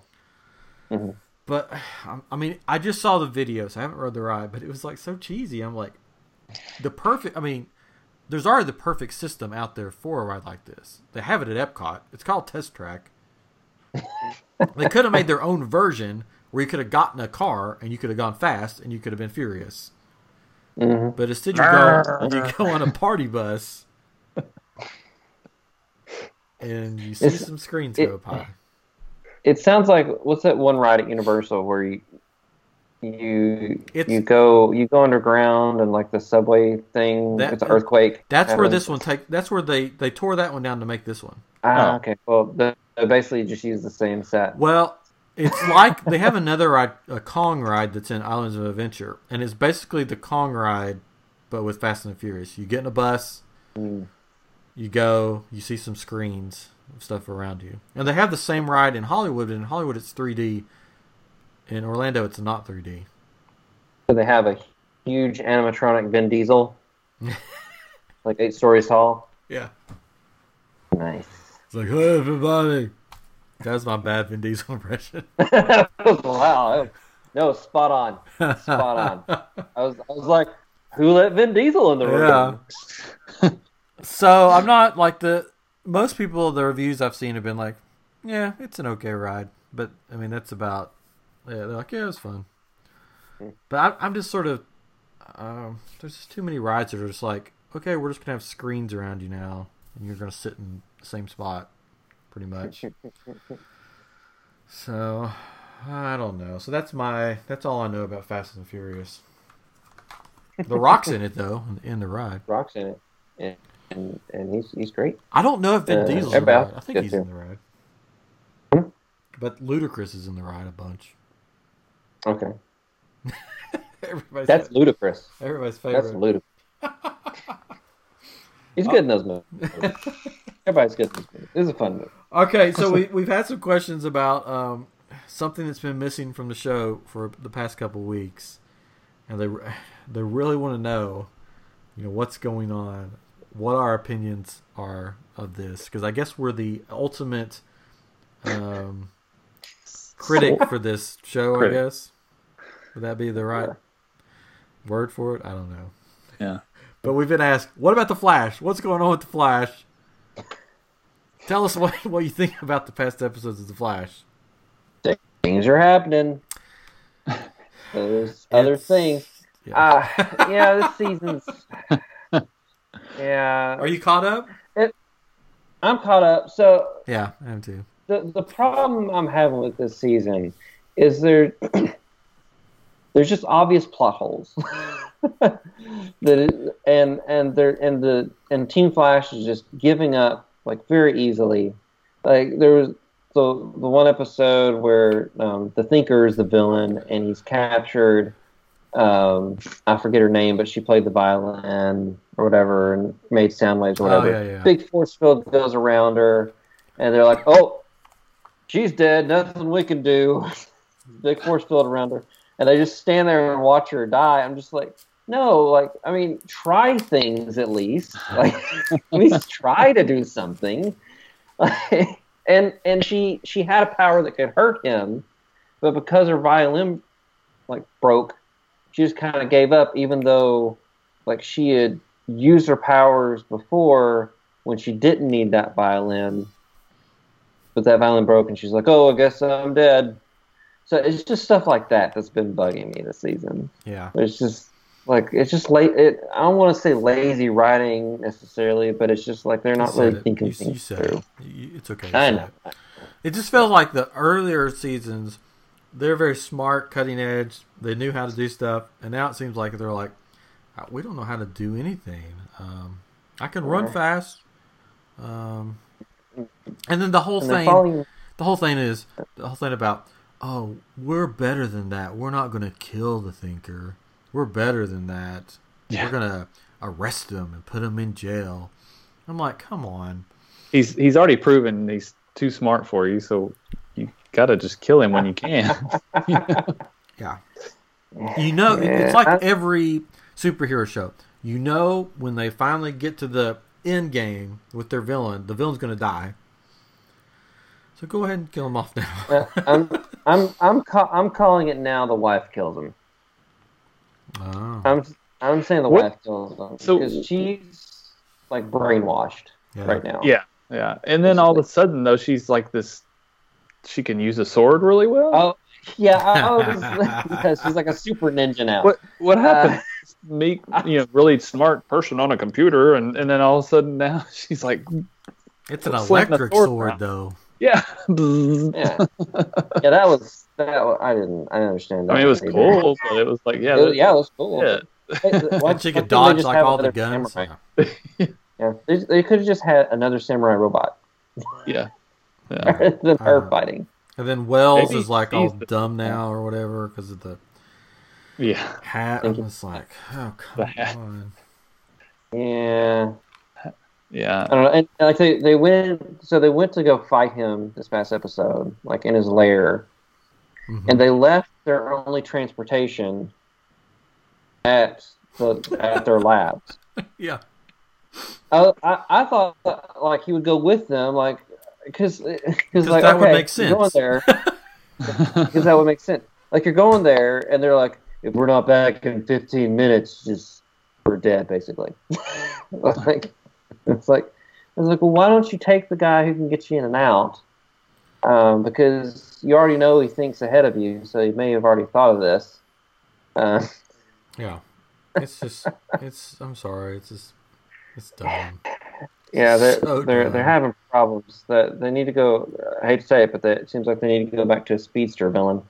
But um, I mean, I just saw the videos. I haven't rode the ride, but it was like so cheesy. I'm like, the perfect. I mean, there's already the perfect system out there for a ride like this. They have it at Epcot. It's called Test Track. they could have made their own version where you could have gotten a car and you could have gone fast and you could have been furious. hmm But instead, you go you go on a party bus and you see It's- some screens it- go by. It sounds like what's that one ride at Universal where you you It's- you go you go underground and like the subway thing. That- it's an earthquake. That's where this one take. That's where they they tore that one down to make this one. Ah, Oh. okay. Well, the, they basically just use the same set. Well, it's like they have another ride, a Kong ride that's in Islands of Adventure, and it's basically the Kong ride, but with Fast and the Furious. You get in a bus, Mm. you go, you see some screens of stuff around you, and they have the same ride in Hollywood. But in Hollywood, it's 3D. In Orlando, it's not 3D. So they have a huge animatronic Vin Diesel, like eight stories tall. Yeah, Nice. it's like, hey everybody. That's my bad Vin Diesel impression. wow. No, spot on. Spot on. I was I was like, who let Vin Diesel in the room? Yeah. so I'm not like the most people. The reviews I've seen have been like, yeah, it's an okay ride, but I mean that's about. Yeah, they're like, yeah, it was fun. But I, I'm just sort of. Um, there's just too many rides that are just like, okay, we're just gonna have screens around you now, and you're gonna sit in the same spot, pretty much. so, I don't know. So that's my. That's all I know about Fast and Furious. The Rock's in it though, in, the ride. Rock's in it, and and, and he's he's great. I don't know if Vin Uh, Diesel's in the ride. I think he's here. in the ride. Hmm? But Ludacris is in the ride a bunch. Okay, Everybody's that's ludicrous. everybody's That's favorite. ludicrous. He's good in those movies. Everybody's good in those movies. It's a fun movie. Okay, so we we've had some questions about um, something that's been missing from the show for the past couple weeks, and they they really want to know, you know, what's going on, what our opinions are of this, because I guess we're the ultimate um, critic for this show. Critic. I guess would that be the right word for it? I don't know. Yeah. But we've been asked, what about the Flash? What's going on with the Flash? Tell us what what you think about the past episodes of the Flash. Things are happening. There's other It's- things. Yeah. Ah, yeah, this season's. Yeah, Are you caught up? I'm caught up. So Yeah, I am too. the the problem I'm having with this season is there there's just obvious plot holes. that it, and and there and the and Team Flash is just giving up like very easily. Like there was the the one episode where um, the Thinker is the villain and he's captured. Um, I forget her name, but she played the violin or whatever and made sound waves or Oh, whatever. yeah, yeah. Big force field goes around her, and they're like, "Oh, she's dead. Nothing we can do." Big force field around her, and I just stand there and watch her die. I'm just like, no, like, I mean, try things at least. Like, at least try to do something. and and she she had a power that could hurt him, but because her violin like broke, she just kind of gave up. Even though, like, she had used her powers before when she didn't need that violin, but that violin broke, and she's like, "Oh, I guess I'm dead." So it's just stuff like that that's been bugging me this season. Yeah. It's just like it's just late. It, I don't want to say lazy writing necessarily, but it's just like they're not really it. thinking You, you things said through. it. It's okay. I know. it. It just felt like the earlier seasons, they're very smart, cutting edge. They knew how to do stuff, and now it seems like they're like, "Uh, we don't know how to do anything. Um, I can run Yeah. fast, um, and then the whole And thing, following, the whole thing is the whole thing about, oh, we're better than that. We're not going to kill the thinker. We're better than that. Yeah. We're going to arrest him and put him in jail. I'm like, come on. He's he's already proven he's too smart for you, so you gotta just kill him when you can. Yeah. You know, it- it's like every superhero show. You know, when they finally get to the end game with their villain, the villain's going to die. So go ahead and kill him off now. I'm I'm I'm ca- I'm calling it now. The wife kills him. oh, I'm I'm saying the What- wife kills him So- because she's like brainwashed yeah. right now. yeah, yeah. And then all of a sudden, though, she's like this. She can use a sword really well. Oh yeah. I, I was, yeah, she's like a super ninja now. What what happened? Uh, Meek, you know, really smart person on a computer, and, and then all of a sudden now she's like, It's an electric sword sword, though. Yeah. yeah. Yeah. That was that. wa- I didn't. I didn't understand that. I mean, it was either. cool, but it was like, yeah, It was- yeah, it was cool. yeah. Hey, why- And why she couldn't could they dodge just like have all the another guns. samurai? Yeah. Yeah, they, they could have just had another samurai robot yeah, yeah. rather than her Uh, fighting. And then Wells Maybe is like all the- dumb now or whatever because of the yeah. hat. Thank I'm just like, oh, The come on. Yeah, Yeah, I don't know. And, and like they, they went, so they went to go fight him this past episode, like in his lair, Mhm. and they left their only transportation at the at their labs. yeah. I, I, I thought like he would go with them, like because because like that would okay, make you're going sense. there because that would make sense. Like you're going there, and they're like, if we're not back in 15 minutes, just we're dead, basically. like it's like I was like, well, why don't you take the guy who can get you in and out? Um, because you already know he thinks ahead of you, so he may have already thought of this. Uh, Yeah. It's just, it's, I'm sorry. It's just, it's dumb. Yeah, they're So they're dumb. they're having problems. That they need to go. I hate to say it, but they, it seems like they need to go back to a speedster villain.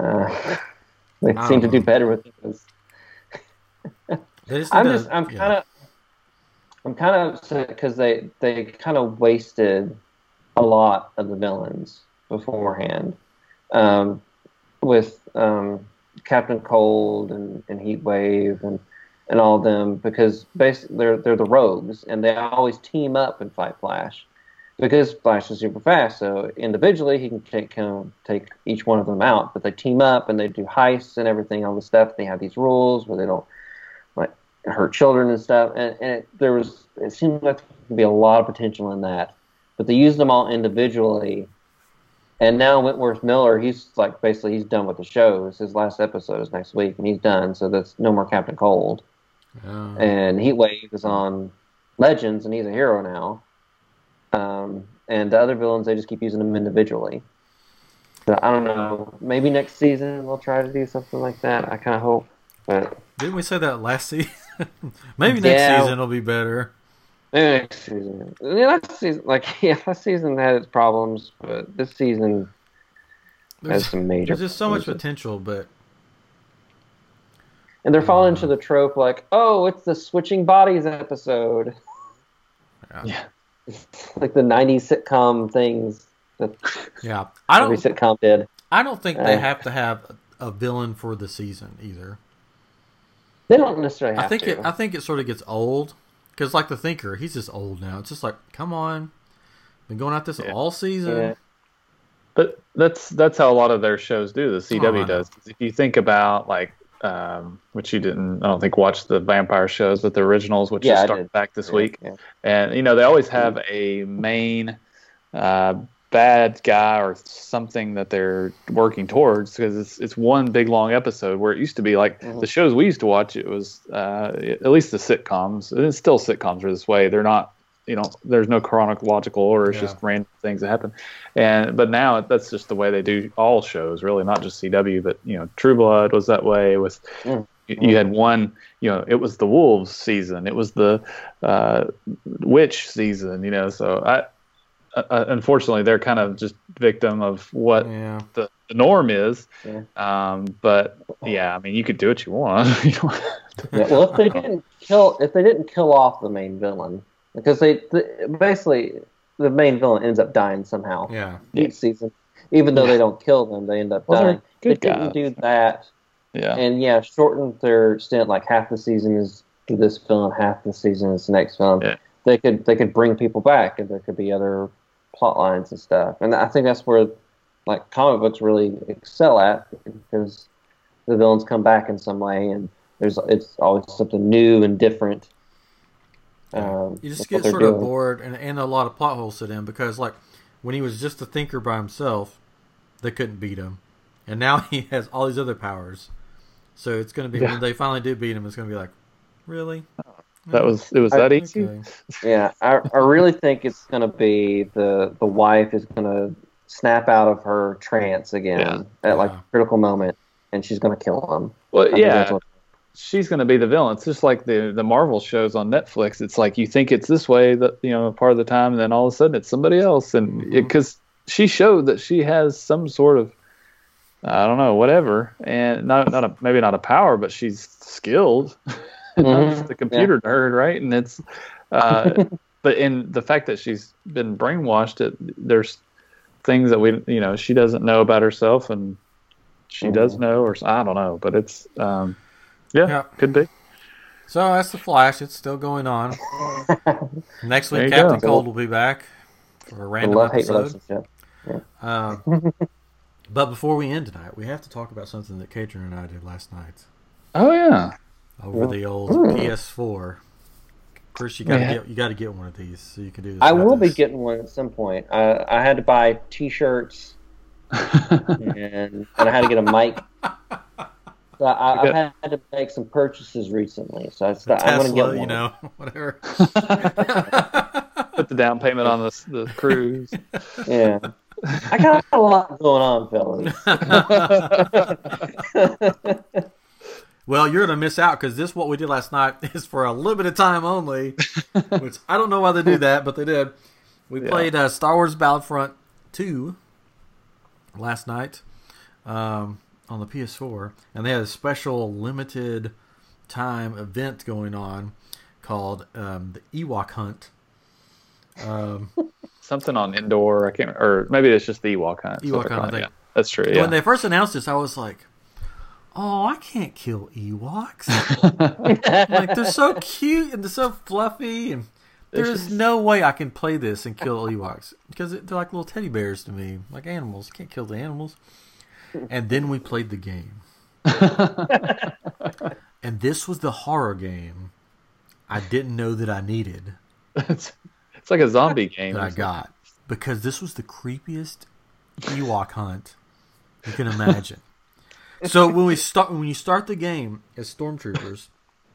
Uh, they seem to do better with those. I'm just I'm kind of I'm kind of upset because they they kind of wasted a lot of the villains beforehand um, with um, Captain Cold and, and Heat Wave and and all of them because basically they're they're the rogues and they always team up and fight Flash because Flash is super fast. So individually he can take of take each one of them out, but they team up and they do heists and everything, all the stuff. They have these rules where they don't hurt children and stuff. And, and it, there was it seemed like there could be a lot of potential in that, but they used them all individually. And now Wentworth Miller, he's like basically he's done with the shows. His last episode is next week, and he's done. So that's no more Captain Cold. Oh. And Heatwave is on Legends, and he's a hero now. Um, and the other villains, they just keep using them individually. So I don't know. Maybe next season they'll try to do something like that. I kind of hope. But Didn't we say that last season? Maybe next Yeah. season will be better. maybe next season. Yeah, last season, like yeah, last season had its problems, but this season has There's, some major. there's just so much potential, but And they're falling into the trope like, oh, it's the switching bodies episode. Yeah. like the 90s sitcom things that yeah, I don't. sitcom did. I don't think they Uh. have to have a villain for the season either. They don't necessarily have I think to. it. I think it sort of gets old because, like the Thinker, he's just old now. It's just like, come on, been going at this Yeah. all season. Yeah. But that's that's how a lot of their shows do. The Oh, CW know. does. If you think about like, um, which you didn't, I don't think watch the vampire shows, but the originals, which Yeah, I just started back this Yeah, week, yeah. and you know they always have a main uh, bad guy or something that they're working towards because it's it's one big long episode where it used to be like Mhm. the shows we used to watch. It was uh, at least the sitcoms. And it's still sitcoms are this way. They're not. You know, there's no chronological order. It's Yeah. just random things that happen. And but now that's just the way they do all shows, really, not just CW, but you know, True Blood was that way. With Mm. you, you had one, you know, it was the Wolves season, it was the uh, Witch season, you know. So I, uh, unfortunately, they're kind of just victim of what Yeah, the, the norm is. Yeah. Um, but yeah, I mean, you could do what you want. you don't have to- Yeah, well, if they didn't kill, if they didn't kill off the main villain, because they the, basically the main villain ends up dying somehow yeah, each season, even though they don't kill them, they end up Well, dying. good they didn't do that, yeah. and yeah, shortened their stint. Like half the season is to this villain, half the season is the next villain. Yeah. They could they could bring people back, and there could be other plot lines and stuff. And I think that's where like comic books really excel at because the villains come back in some way, and there's it's always something new and different. Um, you just get they're sort of bored, and and a lot of plot holes sit in because like when he was just a Thinker by himself, they couldn't beat him, and now he has all these other powers. So it's going to be Yeah. when they finally do beat him, it's going to be like, really? That was it was I- that easy. Okay. Yeah, I, I really think it's going to be the the wife is going to snap out of her trance again at like Yeah. a critical moment, and she's going to kill him. I Well, think yeah, what- she's going to be the villain. It's just like the the Marvel shows on Netflix. It's like you think it's this way that you know part of the time, and then all of a sudden it's somebody else, and mm-hmm. because she showed that she has some sort of I don't know whatever, and not not a maybe not a power, but she's skilled. not Mhm. just a computer nerd, right? And it's uh, but in the fact that she's been brainwashed, it, there's things that we you know she doesn't know about herself and she does Mhm. know or I don't know, but it's um, yeah, Yeah. could be. So that's the Flash. It's still going on. Next week, Captain go. Cold will be back for a random love hate episode. relationship. Um, but before we end tonight, we have to talk about something that Catron and I did last night Oh yeah, over Yeah. the old Mm. PS4. Chris, you gotta Yeah. get you gotta get one of these so you can do this. I with will be getting one at some point. I, I had to buy T-shirts and and I had to get a mic. So I, I've got- had to make some purchases recently, so I The st- I'm going to get one. you know, whatever. Put the down payment on the the cruise. Yeah, I got a lot going on, fellas. well, you're gonna miss out because this what we did last night is for a limited time only, which I don't know why they do that, but they did. We Yeah. played uh, Star Wars Battlefront two last night um, on the PS4, and they had a special limited time event going on called um, the Ewok Hunt. Um, Something on Endor. I can't, or maybe it's just the Ewok hunt. Ewok hunt, I Yeah, that's true. Yeah. When they first announced this, I was like, oh, I can't kill Ewoks. like they're so cute and they're so fluffy, and there's no way I can play this and kill Ewoks because they're like little teddy bears to me, like animals. Can't kill the animals. And then we played the game, and this was the horror game I didn't know that I needed it's, it's like a zombie game. that I got because this was the creepiest Ewok hunt you can imagine. So when we start, when you start the game as stormtroopers,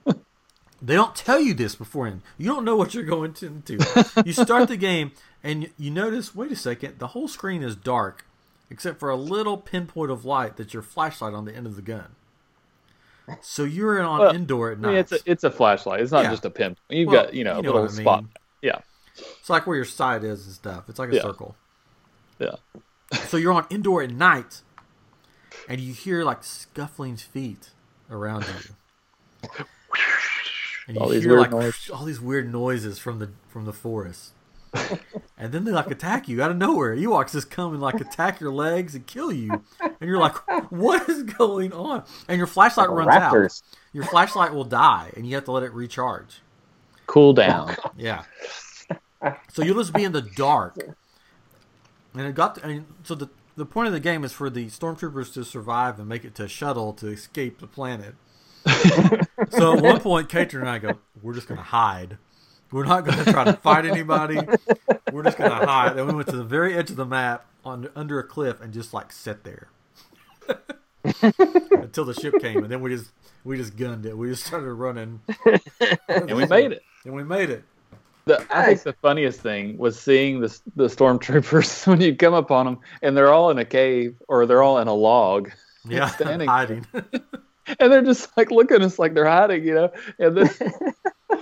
they don't tell you this beforehand. You don't know what you're going to into. You start the game and you notice, wait a second, the whole screen is dark except for a little pinpoint of light that's your flashlight on the end of the gun. So you're on Well, Endor at I night. mean, it's a it's a flashlight. It's not Yeah. just a pin. You've Well, got you know you a little I spot. Yeah, It's like where your sight is and stuff. It's like a Yeah. circle. yeah. So you're on Endor at night, and you hear like scuffling feet around you, and you All these hear weird like noises. all these weird noises from the from the forest. and then they like attack you out of nowhere. Ewoks just come and like attack your legs and kill you, and you're like, "What is going on?" And your flashlight runs Raptors. out. Your flashlight will die, and you have to let it recharge. Cool down. Yeah. So you'll just be in the dark, and it got. To, and so the the point of the game is for the stormtroopers to survive and make it to a shuttle to escape the planet. so at one point, Catron and I go, "We're just going to hide. We're not going to try to fight anybody. We're just going to hide." And we went to the very edge of the map on under a cliff and just like sit there until the ship came, and then we just we just gunned it. We just started running, and we made it. and we made it. The, I think the funniest thing was seeing the the stormtroopers when you come upon them and they're all in a cave or they're all in a log Yeah, standing hiding. and they're just like looking at us like they're hiding, you know. And then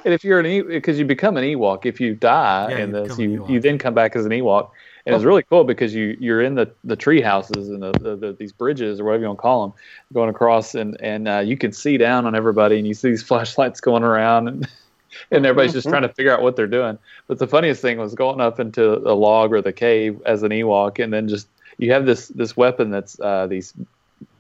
and if you're an E because you become an Ewok if you die Yeah, in you this, you you then come back as an Ewok. And it's really cool because you you're in the the tree houses and the, the, the these bridges or whatever you want to call them going across and and uh, you can see down on everybody and you see these flashlights going around and and everybody's just trying to figure out what they're doing. But the funniest thing was going up into a log or the cave as an Ewok, and then just you have this this weapon that's uh, these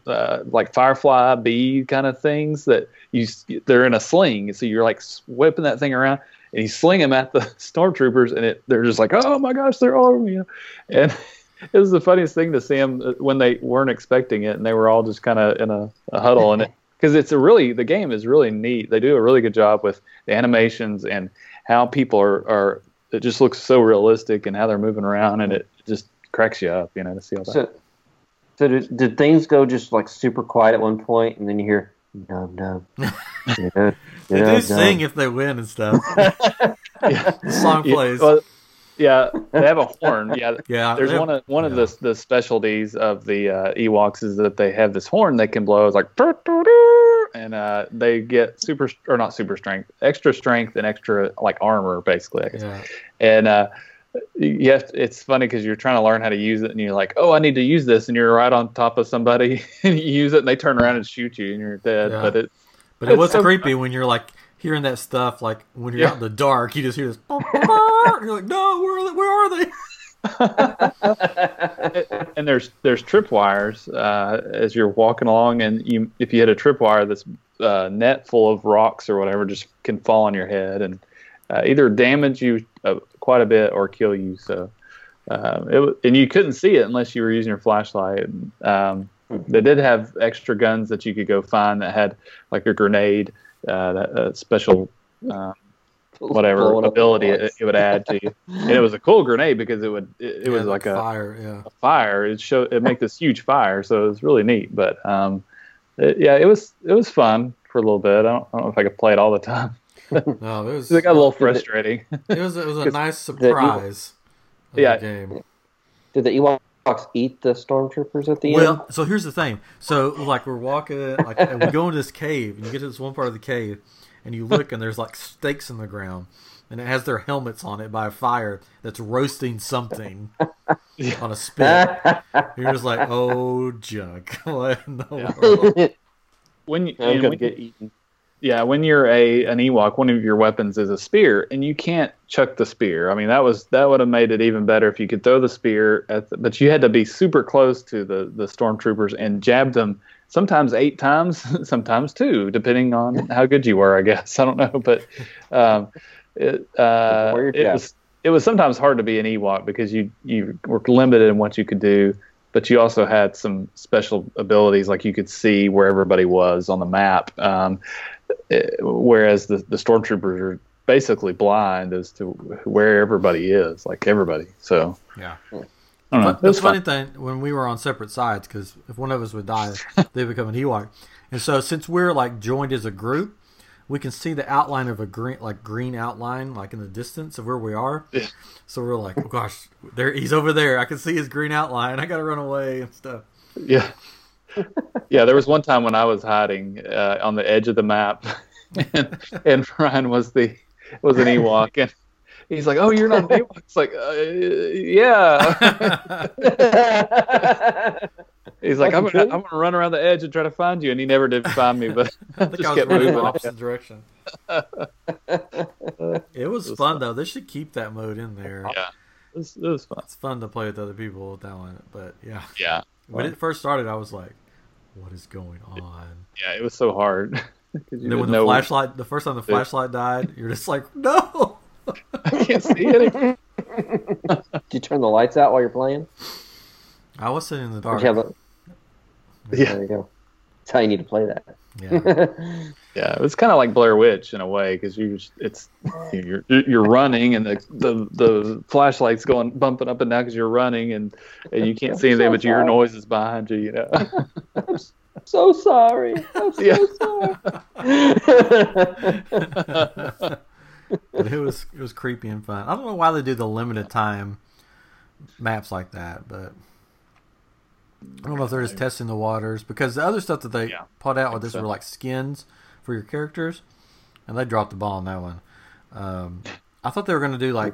uh, like firefly bee kind of things that you they're in a sling, so you're like whipping that thing around and you sling them at the stormtroopers, and it they're just like, oh my gosh, they're all over me, you know? and. It was the funniest thing to see them when they weren't expecting it, and they were all just kind of in a, a huddle. And it, because it's a really the game is really neat. They do a really good job with the animations and how people are, are it just looks so realistic and how they're moving around and it just cracks you up, you know, to see all that. So, so did, did things go just like super quiet at one point, and then you hear dub dub. dub, They do sing if they win and stuff. yeah. The song Yeah, plays. well, yeah, they have a horn. Yeah, yeah, there's one of one of the the specialties of the uh, Ewoks is that they have this horn they can blow. It's like "Doo-doo-doo," and uh, they get super or not super strength, extra strength and extra like armor basically. Yeah. and uh, to- it's funny because you're trying to learn how to use it, and you're like, "Oh, I need to use this," and you're right on top of somebody, and you use it, and they turn around and shoot you, and you're dead. Yeah. But it, But it was so creepy when you're like hearing that stuff. Like when you're Yeah. out in the dark, you just hear this. and you're like, no, where? Where are they? and there's there's tripwires uh, as you're walking along, and you if you hit a tripwire, this uh, net full of rocks or whatever just can fall on your head and uh, either damage you uh, quite a bit or kill you. So. Um, it, and you couldn't see it unless you were using your flashlight. Um, they did have extra guns that you could go find that had like a grenade, uh, that uh, special whatever ability it, it would add to you. and it was a cool grenade because it would it, it was Yeah, like a, fire. Yeah. a fire. It show it make this huge fire, so it was really neat. But um, it, yeah, it was it was fun for a little bit. I don't, I don't know if I could play it all the time. No, it was. It got a little frustrating. It was. It was a 'Cause nice surprise. the Yeah. game. Did the Ewoks eat the stormtroopers at the Well, end? Well, so here's the thing. So like we're walking, like and we go into this cave, and you get to this one part of the cave, and you look, and there's like stakes in the ground, and it has their helmets on it by a fire that's roasting something on a spit. You're just like, oh, junk! What in the Yeah. world? when you, I'm gonna get eaten. Yeah, when you're a an Ewok, one of your weapons is a spear, and you can't chuck the spear. I mean, that was that would have made it even better if you could throw the spear, at the, but you had to be super close to the the stormtroopers and jab them sometimes eight times, sometimes two, depending on how good you were. I guess I don't know, but um, it uh, it was it was sometimes hard to be an Ewok because you you were limited in what you could do, but you also had some special abilities like you could see where everybody was on the map. Um, eh, whereas the the stormtroopers are basically blind as to where everybody is, like everybody. So Yeah. I don't know. But It was the funny fun. thing, when we were on separate sides, because if one of us would die, they become an Ewok. And so, since we're like joined as a group, we can see the outline of a green, like green outline, like in the distance of where we are. Yeah. So we're like, oh gosh, there he's over there. I can see his green outline. I got to run away and stuff. Yeah. yeah, there was one time when I was hiding uh, on the edge of the map, and, and Ryan was the was an Ewok, and he's like, "Oh, you're not an Ewok." It's like, uh, "Yeah." He's like, "I'm gonna, I'm gonna run around the edge and try to find you," and he never did find me, but I think just I was kept running moving. opposite direction. it was was fun though. They should keep that mode in there. Yeah, it was, it was fun. It's fun to play with other people with that one. But yeah, Yeah, when it first started, I was like, "What is going on?" yeah, it was so hard. you then when the flashlight, the first time the flashlight died, you're just like, "No!" I can't see anything. Did you turn the lights out while you're playing? I was sitting in the dark. did you a, Yeah. There you go. That's how you need to play that. Yeah, Yeah, it was kind of like Blair Witch in a way because you it's you're you're running and the the, the flashlight's going bumping up and down because you're running and, and you can't see anything so but your sorry. noises behind you. You know. I'm so sorry. I'm so Yeah. sorry. But it was it was creepy and fun. I don't know why they do the limited time maps like that, but I don't know if they're just testing the waters because the other stuff that they Yeah, put out with this so. were like skins for your characters, and they dropped the ball on that one. Um, I thought they were going to do like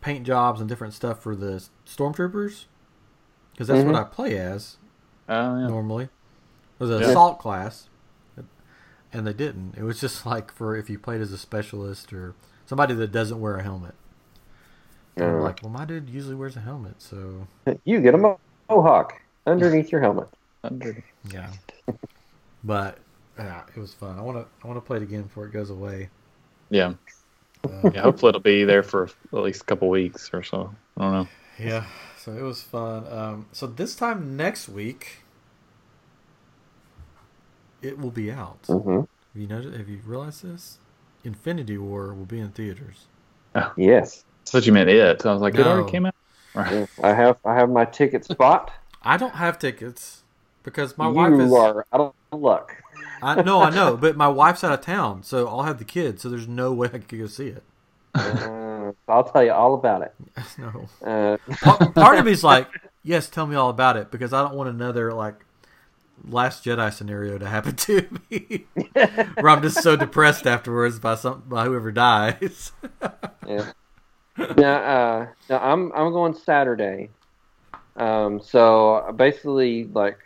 paint jobs and different stuff for the stormtroopers because that's what Mhm. I play as Oh yeah. normally. It was an Yeah. assault class, and they didn't. It was just like for if you played as a specialist or somebody that doesn't wear a helmet. And I'm Yeah. like, well, my dude usually wears a helmet, so you get a mohawk underneath your helmet. Hundred. yeah. but yeah, it was fun. I want to I want to play it again before it goes away. Yeah. Uh, Yeah. Hopefully it'll be there for at least a couple weeks or so. I don't know. yeah, so it was fun. Um, so this time next week, it will be out. hmm Have you noticed? Have you realized this? Infinity War will be in theaters. Oh, Yes. I thought you meant it. I was like, it already came out. Yeah. I have I have my ticket spot. I don't have tickets because my you wife is. are out of luck. I no, I know, but my wife's out of town, so I'll have the kids. So there's no way I could go see it. Uh, I'll tell you all about it. no. Uh, Part, part of me's like, yes, tell me all about it because I don't want another like Last Jedi scenario to happen to me, where I'm just so depressed afterwards by some by whoever dies. yeah. Now, uh, now I'm I'm going Saturday. Um, so basically, like,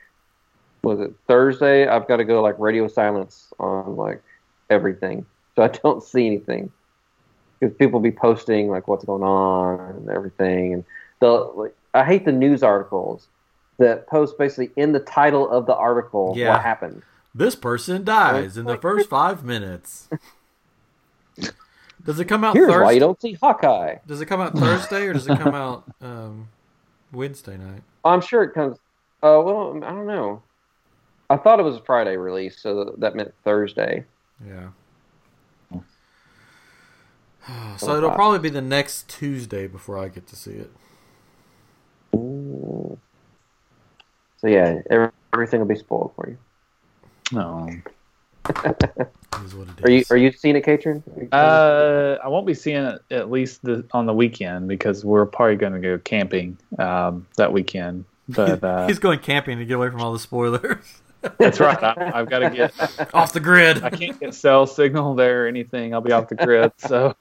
was it Thursday? I've got to go like radio silence on like everything, so I don't see anything because people be posting like what's going on and everything, and the like, I hate the news articles that post basically in the title of the article Yeah. what happened. this person dies in the first five minutes. Does it come out Here's why Thursday? you don't see Hawkeye. Does it come out Thursday or does it come out um, Wednesday night? I'm sure it comes. Uh, well, I don't know. I thought it was a Friday release, so that, that meant Thursday. Yeah. So it'll probably be the next Tuesday before I get to see it. Ooh. So yeah, every, everything will be spoiled for you. No. Is what it is. Are you are you seeing it, Catron? Uh, I won't be seeing it at least the, on the weekend because we're probably going to go camping um, that weekend. But uh, He's going camping to get away from all the spoilers. that's right. I, I've got to get. Off the grid. I can't get cell signal there or anything. I'll be off the grid, so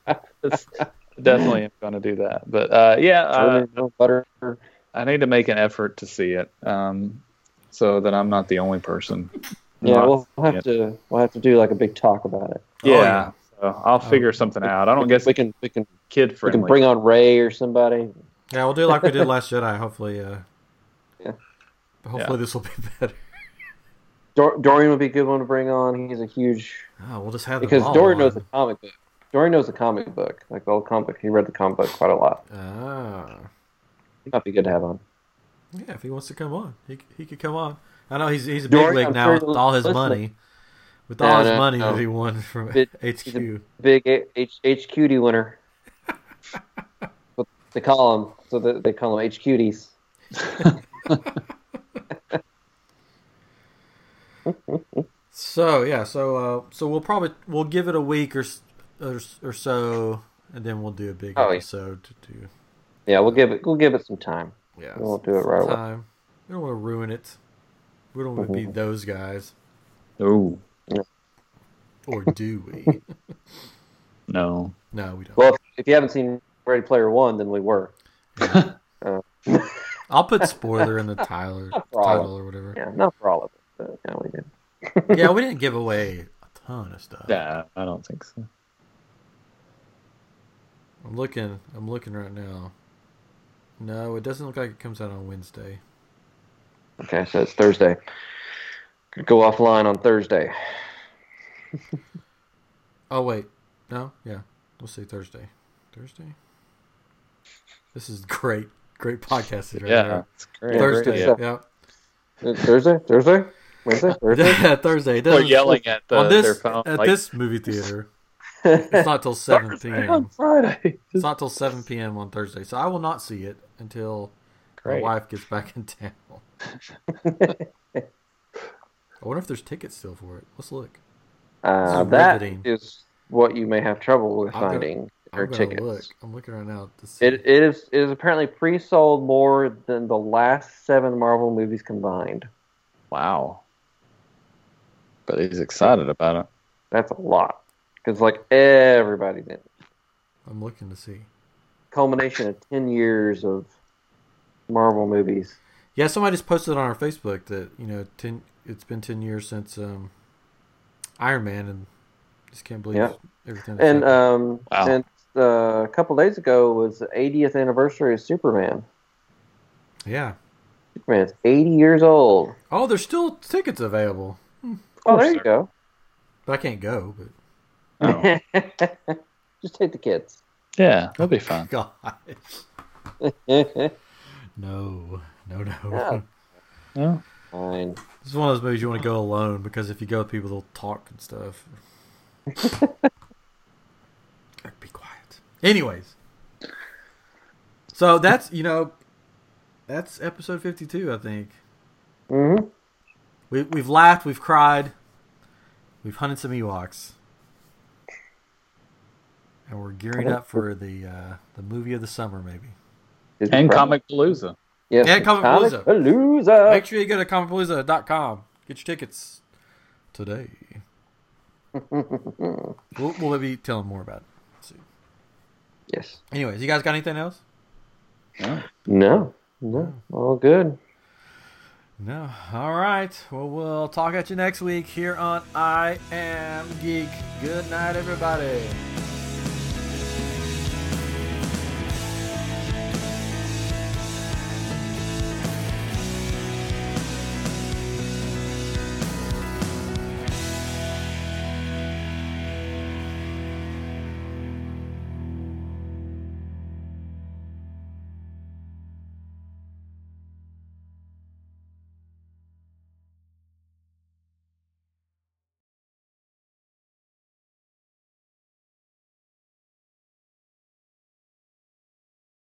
it's definitely going to do that. But uh, yeah, uh, no butter. I need to make an effort to see it, um, so that I'm not the only person. Yeah, we'll have it. to we'll have to do like a big talk about it. Oh, Yeah, yeah. so I'll figure something out. I don't guess we can we can kid for we can bring on Ray or somebody. Yeah, we'll do like we did Last Jedi. Hopefully, uh, Yeah. hopefully Yeah. this will be better. Dor- Dorian would be a good one to bring on. He's a huge Oh, we'll just have them because Dorian on. knows the comic book. Dorian knows the comic book, like the old comic book. He read the comic book quite a lot. Ah. He might be good to have on. Yeah, if he wants to come on, he he could come on. I know he's he's a big league now with all his listening. money, with No, all his no, money no. that he won from Bit- HQ. Big H- H- HQD winner. they call him. So they, they call him HQDs. So yeah, so uh, so we'll probably we'll give it a week or or, or so, and then we'll do a big Oh, yeah. episode to do. Yeah, we'll give it. We'll give it some time. Yeah, We won't do it right away. Time. We don't want to ruin it. We don't want to be Mhm. those guys, Ooh, or do we? no. no, we don't. Well, if, if you haven't seen Ready Player One, then we were. Uh, I'll put spoiler in the Tyler title or whatever. yeah, not for all of it, but yeah, we did. Yeah, we didn't give away a ton of stuff. Yeah, I don't think so. I'm looking. I'm looking right now. No, it doesn't look like it comes out on Wednesday. Okay, so it's Thursday. Could go offline on Thursday. Oh wait, no, yeah, we'll say Thursday. Thursday. This is great, great podcasting right Yeah, there. it's great. Yeah, Thursday, great yeah. Thursday, Thursday, Wednesday, Thursday. Yeah, Thursday. It They're yelling at the, on this their phone. at like, this movie theater. It's not till seven p.m. on Friday. It's not till seven p.m. on Thursday, so I will not see it until my wife gets back in town. I wonder if there's tickets still for it. Let's look. Uh, that riveting. is what you may have trouble with I'm gonna- finding I'm your tickets. look. I'm looking right now to see. It, it is it is apparently pre-sold more than the last seven Marvel movies combined. Wow. But he's excited about it. That's a lot because like everybody did. I'm looking to see. Culmination of ten years of Marvel movies. Yeah, somebody just posted on our Facebook that you know, ten. It's been ten years since um, Iron Man, and just can't believe Yeah. everything. And um, Wow. and uh, a couple days ago was the 80th anniversary of Superman. yeah. Superman's 80 years old. Oh, there's still tickets available, Oh, there course you go. but I can't go. But Oh. Just take the kids. Yeah, that'll be fun. gosh, no, no, no. Yeah. Yeah. This is one of those movies you want to go alone because if you go with people, they'll talk and stuff. Be quiet. Anyways, so that's you know, that's episode fifty-two. I think hmm we we've laughed, we've cried, we've hunted some Ewoks, and we're gearing up for the uh, the movie of the summer, maybe. And Comicpalooza. Yes, And Comicpalooza. Comicpalooza. Make sure you go to comicpalooza.com. Get your tickets today. We'll, we'll be telling more about it. Let's see. yes. Anyways, you guys got anything else? Yeah. No. No. All good. No. All right. Well, we'll talk at you next week here on I Am Geek. Good night, everybody.